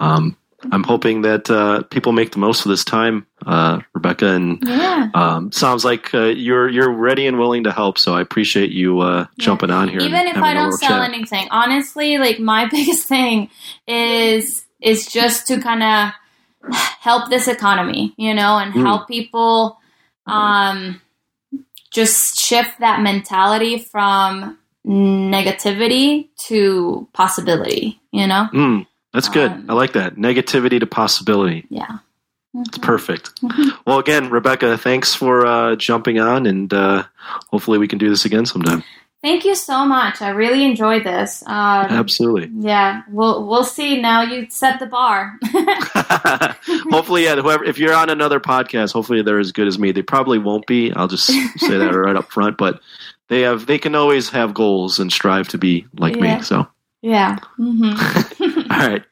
um, I'm hoping that uh, people make the most of this time, uh, Rebeca. And Yeah. um, sounds like uh, you're you're ready and willing to help. So I appreciate you uh, jumping on here. Even if I don't sell chat. anything, honestly, like my biggest thing is is just to kind of help this economy, you know, and Mm. help people um just shift that mentality from negativity to possibility, you know? Mm, that's good. Um, I like that. Negativity to possibility. Yeah. It's perfect. Well, again, Rebeca, thanks for uh, jumping on, and uh, hopefully we can do this again sometime. Thank you so much. I really enjoyed this. Um, Absolutely. yeah, we'll we'll see. Now you set the bar. hopefully, yeah. Whoever, if you're on another podcast, hopefully they're as good as me. They probably won't be. I'll just say that right up front. But they have, they can always have goals and strive to be like Yeah. me. So, yeah. hmm all right.